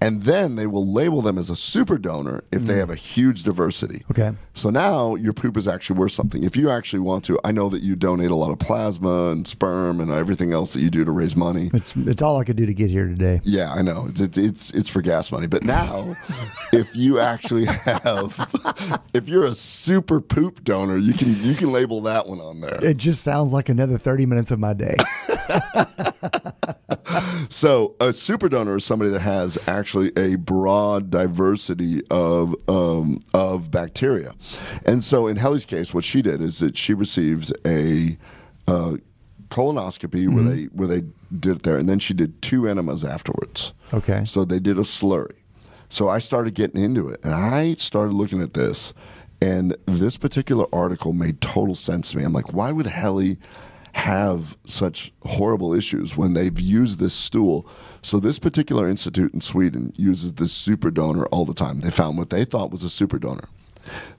and then they will label them as a super donor if they mm. have a huge diversity. Okay. So now your poop is actually worth something. If you actually want to, I know that you donate a lot of plasma and sperm and everything else that you do to raise money. It's it's all I could do to get here today. Yeah, I know. It- It's it's for gas money. But now, if you actually have, if you're a super poop donor, you can you can label that one on there. It just sounds like another 30 minutes of my day. So a super donor is somebody that has actually a broad diversity of um, of bacteria, and so in Helly's case, what she did is that she received a uh, colonoscopy where they where they did it there, and then she did two enemas afterwards. Okay. So they did a slurry. So I started getting into it, and I started looking at this, and this particular article made total sense to me. I'm like, why would Helly have such horrible issues when they've used this stool? So this particular institute in Sweden uses this super donor all the time. They found what they thought was a super donor.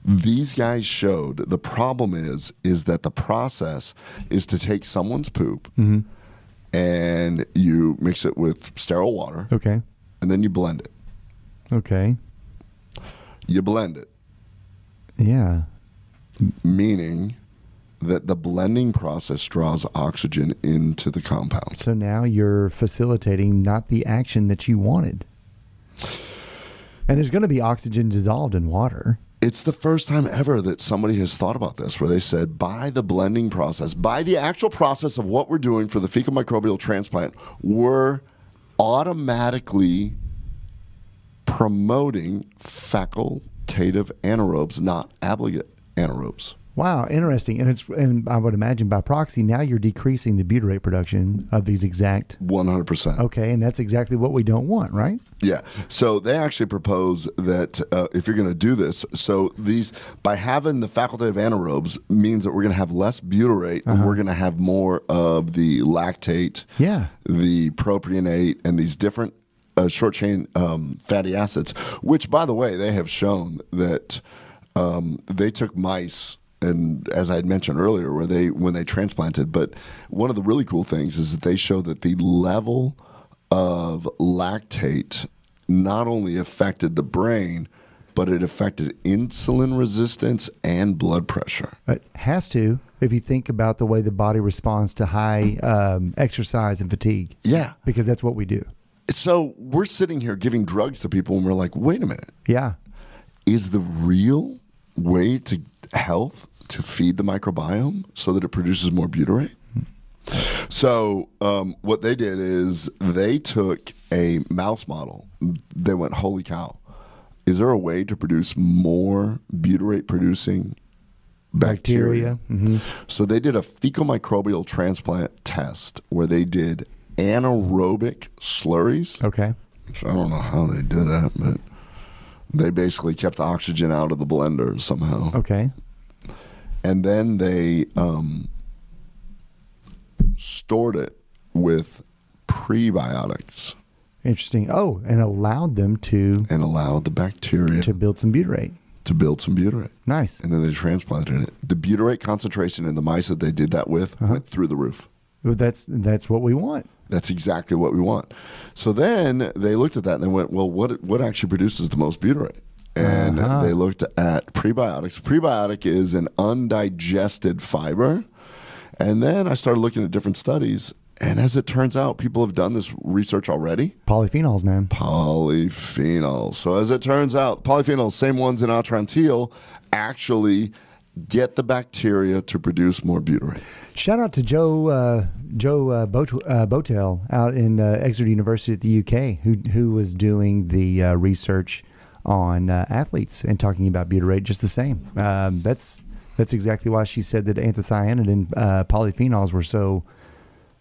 These guys showed the problem is is that the process is to take someone's poop mm-hmm. and you mix it with sterile water Okay. and then you blend it. Okay. You blend it, Yeah. meaning that the blending process draws oxygen into the compound. So now you're facilitating not the action that you wanted. And there's going to be oxygen dissolved in water. It's the first time ever that somebody has thought about this, where they said, by the blending process, by the actual process of what we're doing for the fecal microbial transplant, we're automatically promoting facultative anaerobes, not obligate anaerobes. Wow, interesting. And it's and I would imagine by proxy now you're decreasing the butyrate production of these exact 100%. Okay, and that's exactly what we don't want, right? Yeah. So they actually propose that uh, if you're going to do this, so these by having the facultative anaerobes means that we're going to have less butyrate and we're going to have more of the lactate, Yeah. the propionate, and these different uh, short chain um, fatty acids. Which, by the way, they have shown that um, they took mice. And as I had mentioned earlier, where they when they transplanted, but one of the really cool things is that they show that the level of lactate not only affected the brain, but it affected insulin resistance and blood pressure. It has to if you think about the way the body responds to high um, exercise and fatigue, Yeah. because that's what we do. So we're sitting here giving drugs to people, and we're like, wait a minute. Yeah. Is the real way to health to feed the microbiome so that it produces more butyrate? So um, what they did is they took a mouse model. They went, holy cow! Is there a way to produce more butyrate producing bacteria? Bacteria. So they did a fecal microbial transplant test where they did anaerobic slurries. Okay. So I don't know how they did that, but they basically kept oxygen out of the blender somehow. Okay. And then they um, stored it with prebiotics Interesting. Oh, and allowed them to and allowed the bacteria to build some butyrate. to build some butyrate. Nice. And then they transplanted it. The butyrate concentration in the mice that they did that with Uh-huh. went through the roof. Well, That's that's what we want. That's exactly what we want. So then they looked at that and they went, well, what what actually produces the most butyrate? And Uh-huh. they looked at prebiotics. Prebiotic is an undigested fiber. And then I started looking at different studies. And as it turns out, people have done this research already. Polyphenols, man. Polyphenols. So as it turns out, polyphenols, same ones in Atrantil, actually get the bacteria to produce more butyrate. Shout out to Joe uh, Joe uh, Bot- uh, Bowtell out in uh, Exeter University at the UK, who who was doing the uh, research on uh, athletes and talking about butyrate just the same. Um, that's that's exactly why she said that anthocyanin and uh, polyphenols were so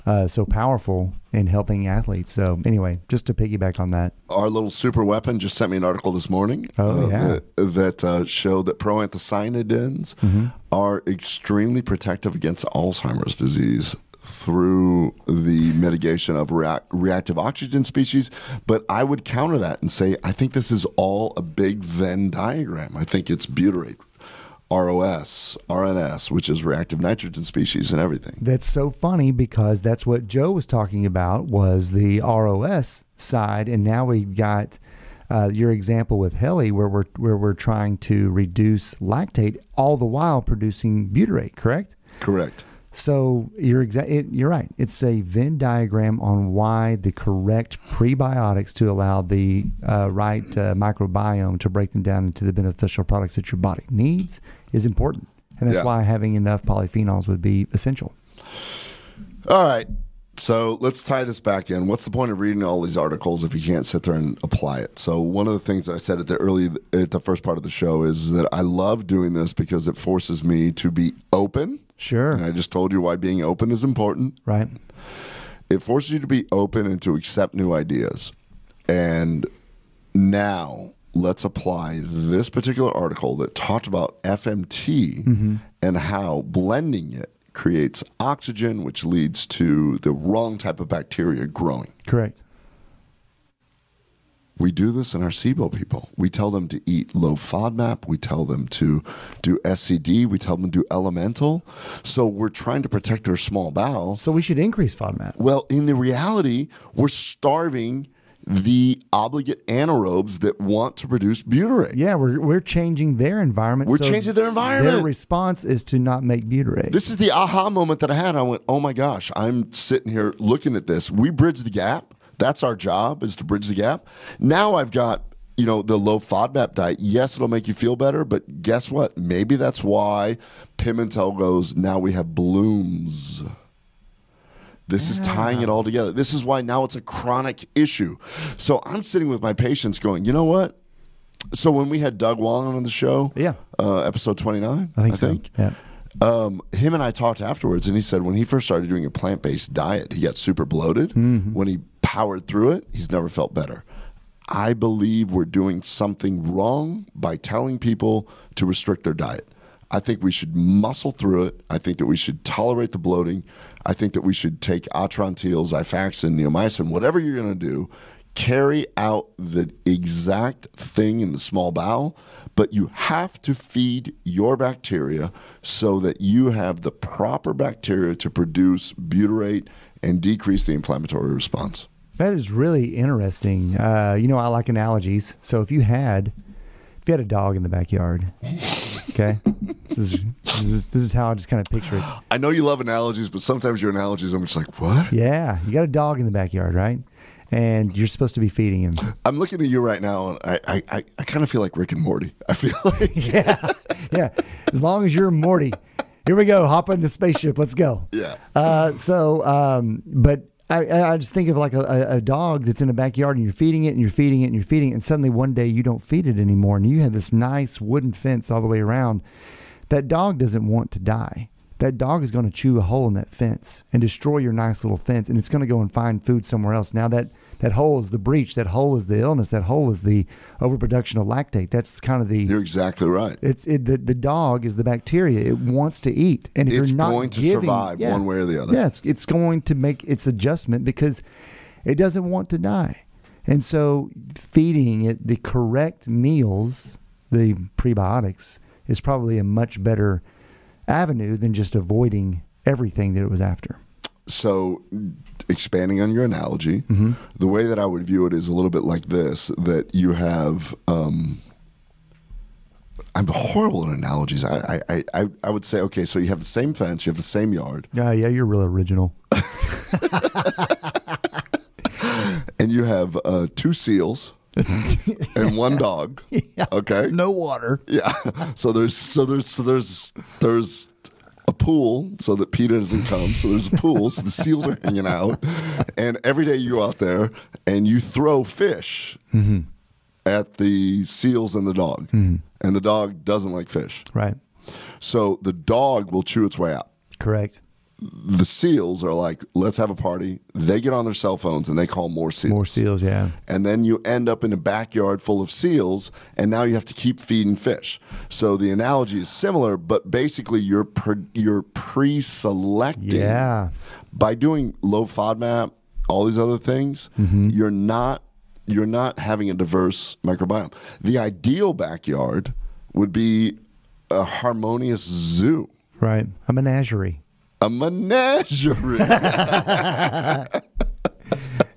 uh, so powerful in helping athletes. So anyway, just to piggyback on that, Our little super weapon just sent me an article this morning Oh, uh, yeah. that, that uh, showed that proanthocyanidins Mm-hmm. are extremely protective against Alzheimer's disease through the mitigation of reac- reactive oxygen species. But I would counter that and say I think this is all a big Venn diagram. I think it's butyrate, ROS, RNS, which is reactive nitrogen species and everything. That's so funny because that's what Joe was talking about was the ROS side, and now we've got uh, your example with Helly, where we're where we're trying to reduce lactate, all the while producing butyrate. Correct. Correct. So you're exa- you're right. It's a Venn diagram on why the correct prebiotics to allow the uh, right uh, microbiome to break them down into the beneficial products that your body needs is important, and that's Yeah. why having enough polyphenols would be essential. All right. So let's tie this back in. What's the point of reading all these articles if you can't sit there and apply it? So one of the things that I said at the early at the first part of the show is that I love doing this because it forces me to be open. Sure. And I just told you why being open is important. Right. It forces you to be open and to accept new ideas. And now let's apply this particular article that talked about FMT mm-hmm. and how blending it creates oxygen, which leads to the wrong type of bacteria growing. Correct. We do this in our SIBO people. We tell them to eat low FODMAP. We tell them to do SCD. We tell them to do elemental. So we're trying to protect their small bowel. So we should increase FODMAP. Well, in the reality, we're starving the obligate anaerobes that want to produce butyrate. Yeah, we're we're changing their environment. We're changing their environment. Their response is to not make butyrate. This is the aha moment that I had. I went, oh my gosh, I'm sitting here looking at this. We bridge the gap. That's our job is to bridge the gap. Now I've got, you know, the low FODMAP diet. Yes, it'll make you feel better, but guess what? Maybe that's why Pimentel goes, now we have blooms. This is tying it all together. This is why now it's a chronic issue. So I'm sitting with my patients going, you know what? So when we had Doug Wong on the show, Yeah. uh, episode 29, I think so. Yeah. Um, him and I talked afterwards, and he said when he first started doing a plant based diet, he got super bloated. When he powered through it, he's never felt better. I believe we're doing something wrong by telling people to restrict their diet. I think we should muscle through it. I think that we should tolerate the bloating. I think that we should take Atrantil, Xifaxan, Neomycin, whatever you're going to do, carry out the exact thing in the small bowel, but you have to feed your bacteria so that you have the proper bacteria to produce butyrate and decrease the inflammatory response. That is really interesting. Uh, you know, I like analogies. So if you had, if you had a dog in the backyard, okay, this is this is this is how I just kind of picture it. I know you love analogies, but sometimes your analogies, I'm just like, what? Yeah, you got a dog in the backyard, right? And you're supposed to be feeding him. I'm looking at you right now, and I, I, I, I kind of feel like Rick and Morty. I feel like, yeah, yeah. As long as you're Morty, here we go. Hop in the spaceship. Let's go. yeah. Uh, so, um, but I, I just think of like a, a, a dog that's in the backyard and you're feeding it and you're feeding it and you're feeding it, and suddenly one day you don't feed it anymore, and you have this nice wooden fence all the way around. That dog doesn't want to die that dog is going to chew a hole in that fence and destroy your nice little fence, and it's going to go and find food somewhere else. Now that that hole is the breach, that hole is the illness, that hole is the overproduction of lactate. That's kind of the You're exactly right. it's it, the the dog is the bacteria. It wants to eat, and if It's you're not going to giving- survive yeah. one way or the other. Yeah, it's it's going to make its adjustment because it doesn't want to die, and so feeding it the correct meals, the prebiotics, is probably a much better avenue than just avoiding everything that it was after. So, expanding on your analogy, Mm-hmm. the way that I would view it is a little bit like this: that you have. Um, I'm horrible at analogies. I, I, I, I would say, okay, so you have the same fence, you have the same yard, Yeah, yeah, you're real original. and you have uh, two seals and one dog. Okay, No water. Yeah. So there's so there's so there's there's a pool so that Peter doesn't come. So there's a pool, so the seals are hanging out. And every day you go out there and you throw fish mm-hmm. at the seals and the dog. Mm-hmm. And the dog doesn't like fish. Right. So the dog will chew its way out. Correct. The seals are like, let's have a party. They get on their cell phones and they call more seals. More seals. Yeah. and then you end up in a backyard full of seals and now you have to keep feeding fish so the analogy is similar but basically you're pre- you're pre-selecting Yeah. by doing low FODMAP all these other things mm-hmm. you're not you're not having a diverse microbiome the ideal backyard would be a harmonious zoo Right. A menagerie. A menagerie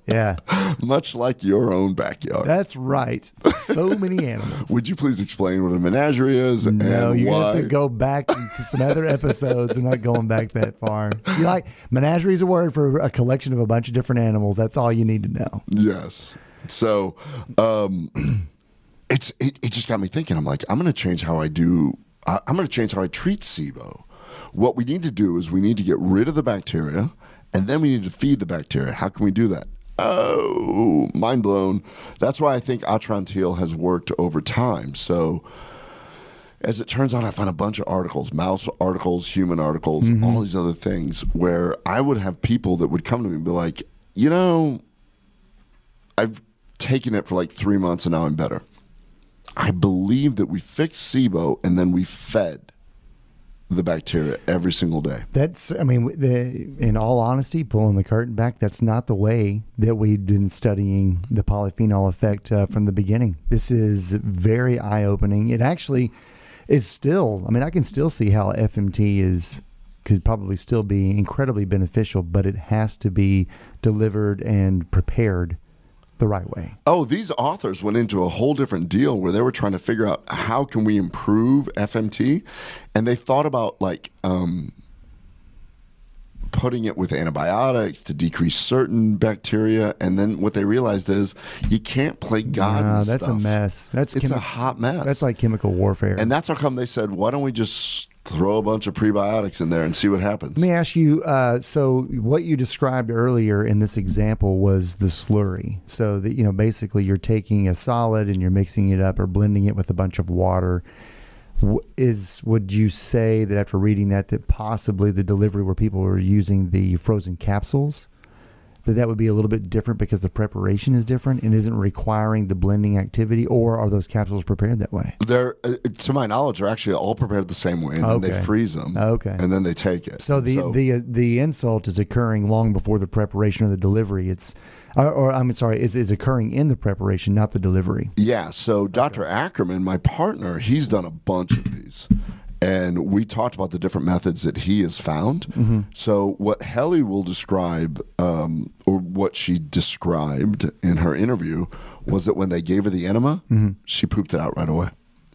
Yeah. much like your own backyard That's right. So many animals. Would you please explain what a menagerie is No, and you're why? gonna have to go back to some other episodes. I'm not going back that far. You like menagerie is a word for a collection of a bunch of different animals. That's all you need to know. Yes. So, um, it's it, it just got me thinking. I'm like, I'm going to change how I do. I, I'm going to change how I treat SIBO. What we need to do is we need to get rid of the bacteria, and then we need to feed the bacteria. How can we do that? Oh, mind blown. That's why I think Atrantil has worked over time. So, as it turns out, I found a bunch of articles, mouse articles, human articles, mm-hmm. all these other things, where I would have people that would come to me and be like, you know, I've taken it for like three months and now I'm better. I believe that we fixed SIBO and then we fed the bacteria every single day. That's, I mean, the, in all honesty, pulling the curtain back, that's not the way that we've been studying the polyphenol effect uh, from the beginning. This is very eye opening. It actually is still, I mean, I can still see how FMT is could probably still be incredibly beneficial, but it has to be delivered and prepared the right way. Oh, these authors went into a whole different deal where they were trying to figure out how can we improve FMT, and they thought about like um, putting it with antibiotics to decrease certain bacteria, and then what they realized is you can't play God. With that's a mess. That's It's a hot mess. That's like chemical warfare. and that's how come they said, why don't we just throw a bunch of prebiotics in there and see what happens? Let me ask you. Uh, so, what you described earlier in this example was the slurry. So that you know, basically, you're taking a solid and you're mixing it up or blending it with a bunch of water. Is would you say that after reading that, that possibly the delivery where people were using the frozen capsules, that that would be a little bit different because the preparation is different and isn't requiring the blending activity, or are those capsules prepared that way? They're, uh, to my knowledge, are actually all prepared the same way, and then they freeze them. Okay. and then they take it. So the the uh, the insult is occurring long before the preparation or the delivery. It's or, or I'm sorry, is is occurring in the preparation, not the delivery. Yeah, so Dr. Ackerman, my partner, he's done a bunch of these. And we talked about the different methods that he has found. So, what Helly will describe, um, or what she described in her interview, was that when they gave her the enema, she pooped it out right away.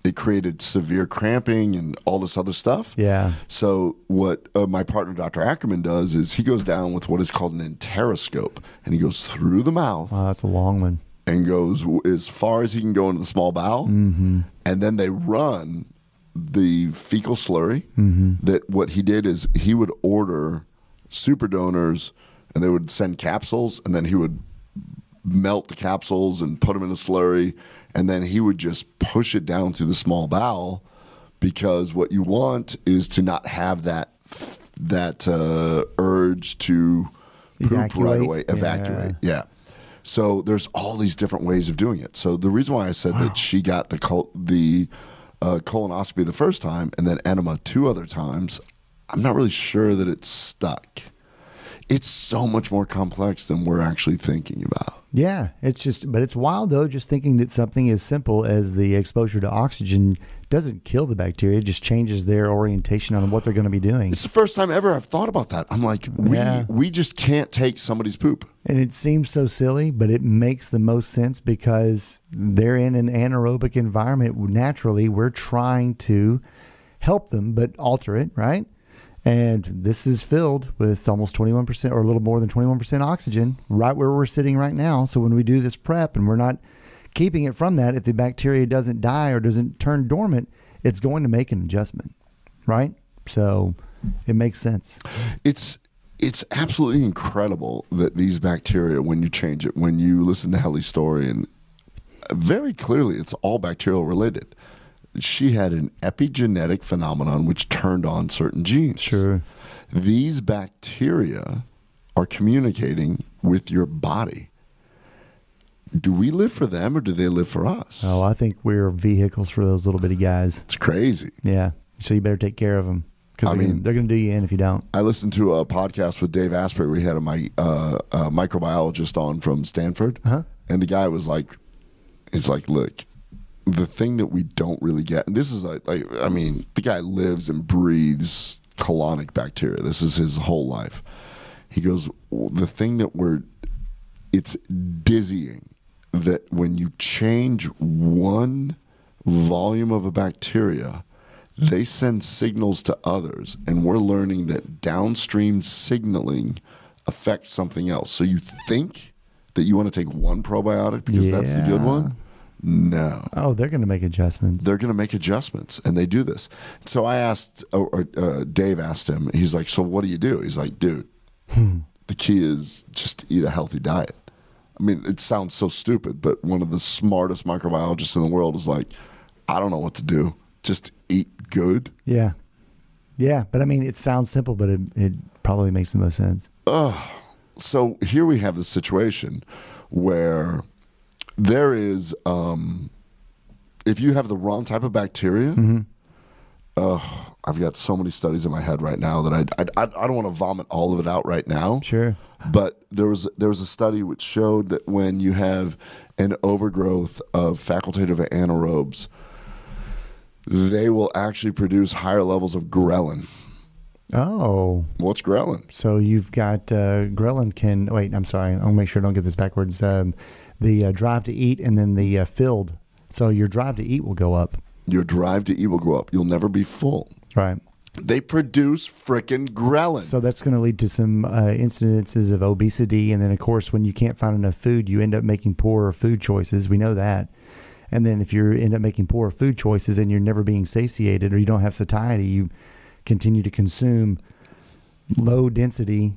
It created severe cramping and all this other stuff. Yeah. So what uh, my partner Dr. Ackerman does is he goes down with what is called an enteroscope, and he goes through the mouth Oh, that's a long one. and goes as far as he can go into the small bowel, and then they run the fecal slurry. That what he did is he would order super donors, and they would send capsules, and then he would melt the capsules and put them in a slurry, and then he would just push it down through the small bowel because what you want is to not have that that uh, urge to poop right away, evacuate. Yeah. So there's all these different ways of doing it. So the reason why I said that she got the cult, the uh, colonoscopy the first time and then enema two other times, I'm not really sure that it's stuck. It's so much more complex than we're actually thinking about. Yeah, it's just, but it's wild though, just thinking that something as simple as the exposure to oxygen doesn't kill the bacteria, it just changes their orientation on what they're going to be doing. It's the first time ever I've thought about that. I'm like, we Yeah. we just can't take somebody's poop. And it seems so silly, but it makes the most sense because they're in an anaerobic environment. Naturally, we're trying to help them, but alter it, right? And this is filled with almost 21% or a little more than 21% oxygen right where we're sitting right now. So when we do this prep and we're not keeping it from that, if the bacteria doesn't die or doesn't turn dormant, it's going to make an adjustment, right? So it makes sense. It's it's absolutely incredible that these bacteria, when you change it, when you listen to Helly's story, and very clearly it's all bacterial related. She had an epigenetic phenomenon which turned on certain genes. Sure. These bacteria are communicating with your body. Do we live for them or do they live for us? Oh, I think we're vehicles for those little bitty guys. It's crazy. Yeah. So you better take care of them because I they're, mean- gonna- they're going to do you in if you don't. I listened to a podcast with Dave Asprey. We had a, my, uh, a microbiologist on from Stanford, Uh-huh. and the guy was like, "He's like, look, the thing that we don't really get, and this is like, like, I mean, the guy lives and breathes colonic bacteria. This is his whole life. He goes, the thing that we're, it's dizzying that when you change one volume of a bacteria." they send signals to others, and we're learning that downstream signaling affects something else. So you think that you want to take one probiotic because that's the good one? No. Oh, they're going to make adjustments. They're going to make adjustments, and they do this. So I asked, or, or uh, Dave asked him, he's like, So what do you do? He's like, Dude, the key is just to eat a healthy diet. I mean, it sounds so stupid, but one of the smartest microbiologists in the world is like, I don't know what to do. Just eat good. yeah. Yeah. But I mean, it sounds simple, but it, it probably makes the most sense. Oh, so here we have the situation where there is um, if you have the wrong type of bacteria uh, i've got so many studies in my head right now that i, I, I don't want to vomit all of it out right now Sure. but there was there was a study which showed that when you have an overgrowth of facultative anaerobes they will actually produce higher levels of ghrelin Oh, what's ghrelin so you've got uh, ghrelin can wait. I'm sorry. I'll make sure I don't get this backwards. Um, the uh, drive to eat and then the uh, filled. So your drive to eat will go up. your drive to eat will go up you'll never be full Right. they produce frickin' ghrelin. So that's going to lead to some uh, incidences of obesity, and then of course, when you can't find enough food, you end up making poorer food choices. We know that. And then if you end up making poorer food choices and you're never being satiated or you don't have satiety, you continue to consume low density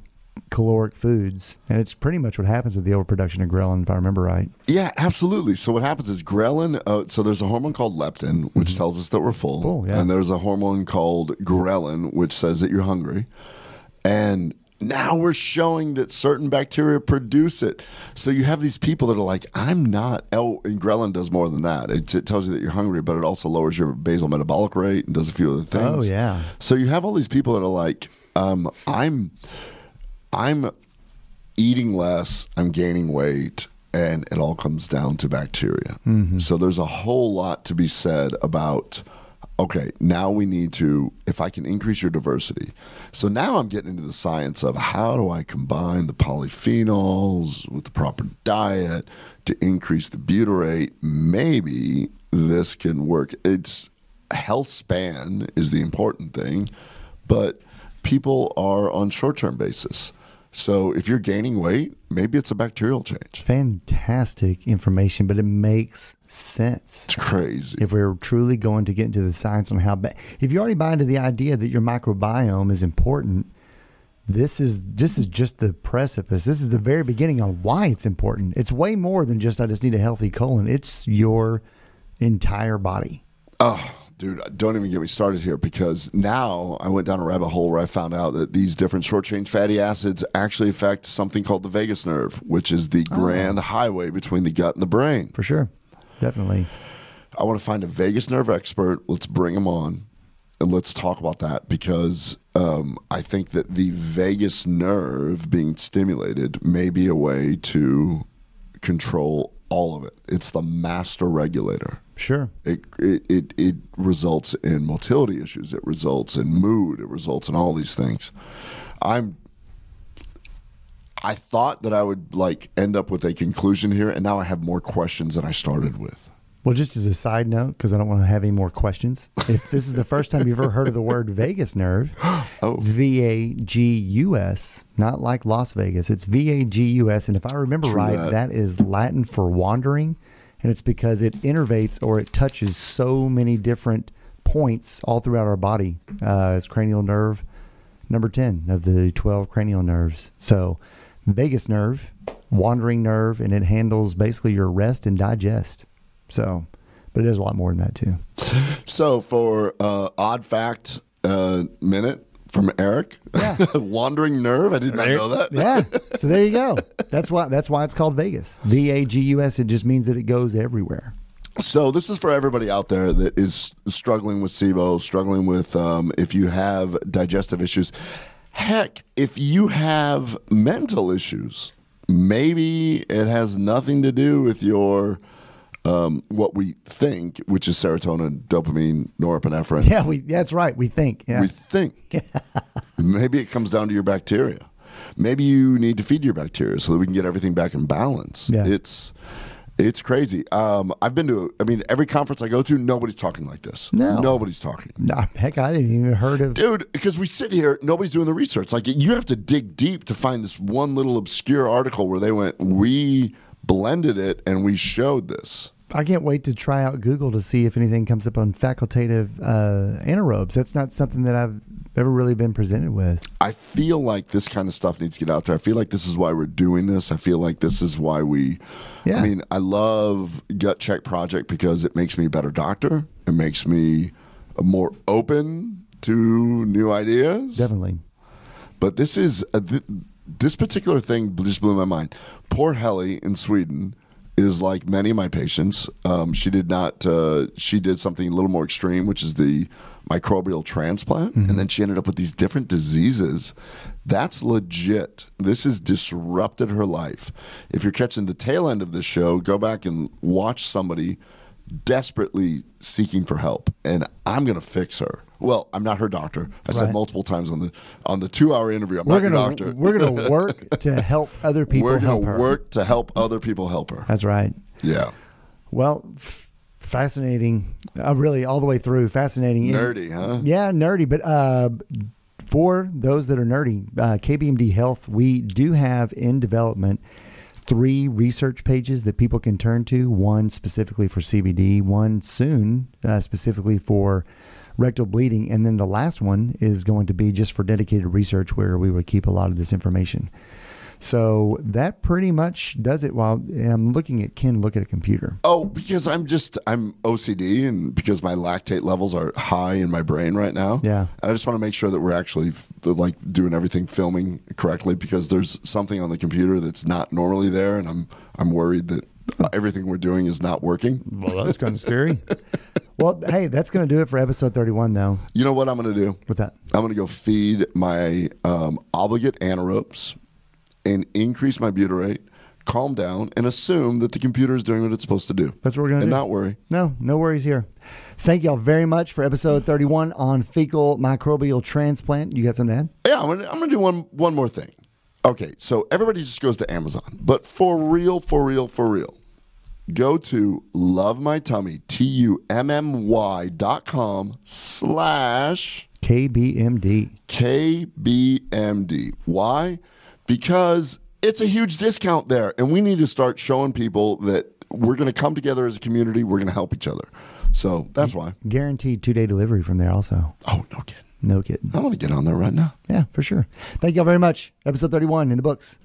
caloric foods, and it's pretty much what happens with the overproduction of ghrelin, if I remember right. yeah, absolutely. So what happens is ghrelin. Uh, so there's a hormone called leptin, which tells us that we're full, Full, yeah. and there's a hormone called ghrelin, which says that you're hungry. And now we're showing that certain bacteria produce it. So you have these people that are like, I'm not. Oh, and ghrelin does more than that. It, it tells you that you're hungry, but it also lowers your basal metabolic rate and does a few other things. Oh, yeah. So you have all these people that are like, um, I'm, I'm eating less, I'm gaining weight, and it all comes down to bacteria. Mm-hmm. So there's a whole lot to be said about. Okay, now we need to, if I can increase your diversity. So now I'm getting into the science of how do I combine the polyphenols with the proper diet to increase the butyrate. Maybe this can work. It's health span is the important thing, but people are on short term basis. So if you're gaining weight, maybe it's a bacterial change. Fantastic information, but it makes sense. It's crazy. if we're truly going to get into the science on how bad if you already buy into the idea that your microbiome is important this is this is just the precipice this is the very beginning on why it's important it's way more than just i just need a healthy colon it's your entire body Oh, Dude, don't even get me started here because now I went down a rabbit hole where I found out that these different short chain fatty acids actually affect something called the vagus nerve, which is the grand highway between the gut and the brain. For sure. Definitely. I want to find a vagus nerve expert. Let's bring him on and let's talk about that because um, I think that the vagus nerve being stimulated may be a way to control all of it. It's the master regulator. Sure. It, it, it, it results in motility issues. It results in mood. It results in all these things. I'm. I thought that I would like end up with a conclusion here, and now I have more questions than I started with. Well, just as a side note, because I don't want to have any more questions, if this is the first time you've ever heard of the word vagus nerve, Oh. it's V A G U S, not like Las Vegas. It's V A G U S. And if I remember True right, that. that is Latin for wandering. And it's because it innervates or it touches so many different points all throughout our body. Uh, it's cranial nerve number 10 of the 12 cranial nerves. So, vagus nerve, wandering nerve, and it handles basically your rest and digest. So, but it does a lot more than that too. So for uh, odd fact uh, minute from Eric, wandering nerve. I did not know that. Yeah. So there you go. That's why that's why it's called Vegas. V A G U S. It just means that it goes everywhere. So this is for everybody out there that is struggling with SIBO, struggling with um, if you have digestive issues. Heck, if you have mental issues, maybe it has nothing to do with your um, what we think, which is serotonin, dopamine, norepinephrine. Yeah, we that's right. We think. Yeah. We think. Maybe it comes down to your bacteria. Maybe you need to feed your bacteria so that we can get everything back in balance. Yeah. It's it's crazy. Um, I've been to. I mean, every conference I go to, nobody's talking like this. No. nobody's talking. Nah, heck, I didn't even heard of. Dude, because we sit here, nobody's doing the research. Like you have to dig deep to find this one little obscure article where they went, we blended it and we showed this. I can't wait to try out Google to see if anything comes up on facultative uh, anaerobes. That's not something that I've ever really been presented with. I feel like this kind of stuff needs to get out there. I feel like this is why we're doing this. I feel like this is why we. Yeah. I mean, I love Gut Check Project because it makes me a better doctor. It makes me more open to new ideas. Definitely. But this is uh, th- this particular thing just blew my mind. Poor Helly in Sweden is like many of my patients. Um, she did not. Uh, she did something a little more extreme, which is the microbial transplant, and then she ended up with these different diseases. That's legit. This has disrupted her life. If you're catching the tail end of this show, go back and watch somebody desperately seeking for help, and I'm gonna fix her. Well, I'm not her doctor. I said Right. multiple times on the on the two hour interview. I'm We're not your gonna doctor. we're gonna work to help other people We're help gonna her. work to help other people help her. That's right. Yeah, Well, f- fascinating. Uh, really, all the way through, fascinating. nerdy, huh? Yeah, nerdy. But uh, for those that are nerdy, uh, KBMD Health, we do have in development three research pages that people can turn to. One specifically for CBD, one soon uh, specifically for rectal bleeding, and then the last one is going to be just for dedicated research where we would keep a lot of this information. So that pretty much does it. While I'm looking at Ken look at a computer. Oh, because I'm just I'm OCD, and because my lactate levels are high in my brain right now. Yeah. I just want to make sure that we're actually like doing everything filming correctly because there's something on the computer that's not normally there, and I'm I'm worried that everything we're doing is not working. Well, that's kind of scary. well, hey, that's going to do it for episode 31, though. You know what I'm going to do? What's that? I'm going to go feed my um, obligate anaerobes and increase my butyrate, calm down, and assume that the computer is doing what it's supposed to do. That's what we're going to do. and not worry. No, no worries here. Thank y'all very much for episode 31 on fecal microbial transplant. You got something to add? Yeah, I'm gonna, I'm gonna do one one more thing. Okay, so everybody just goes to Amazon, but for real, for real, for real, go to love my tummy t u m m y dot com slash KBMD. KBMD. Why? Because it's a huge discount there, and we need to start showing people that we're going to come together as a community. We're going to help each other. So that's why. Guaranteed two day delivery from there, also. Oh, no kidding. No kidding. I want to get on there right now. Yeah, for sure. Thank y'all very much. Episode 31 in the books.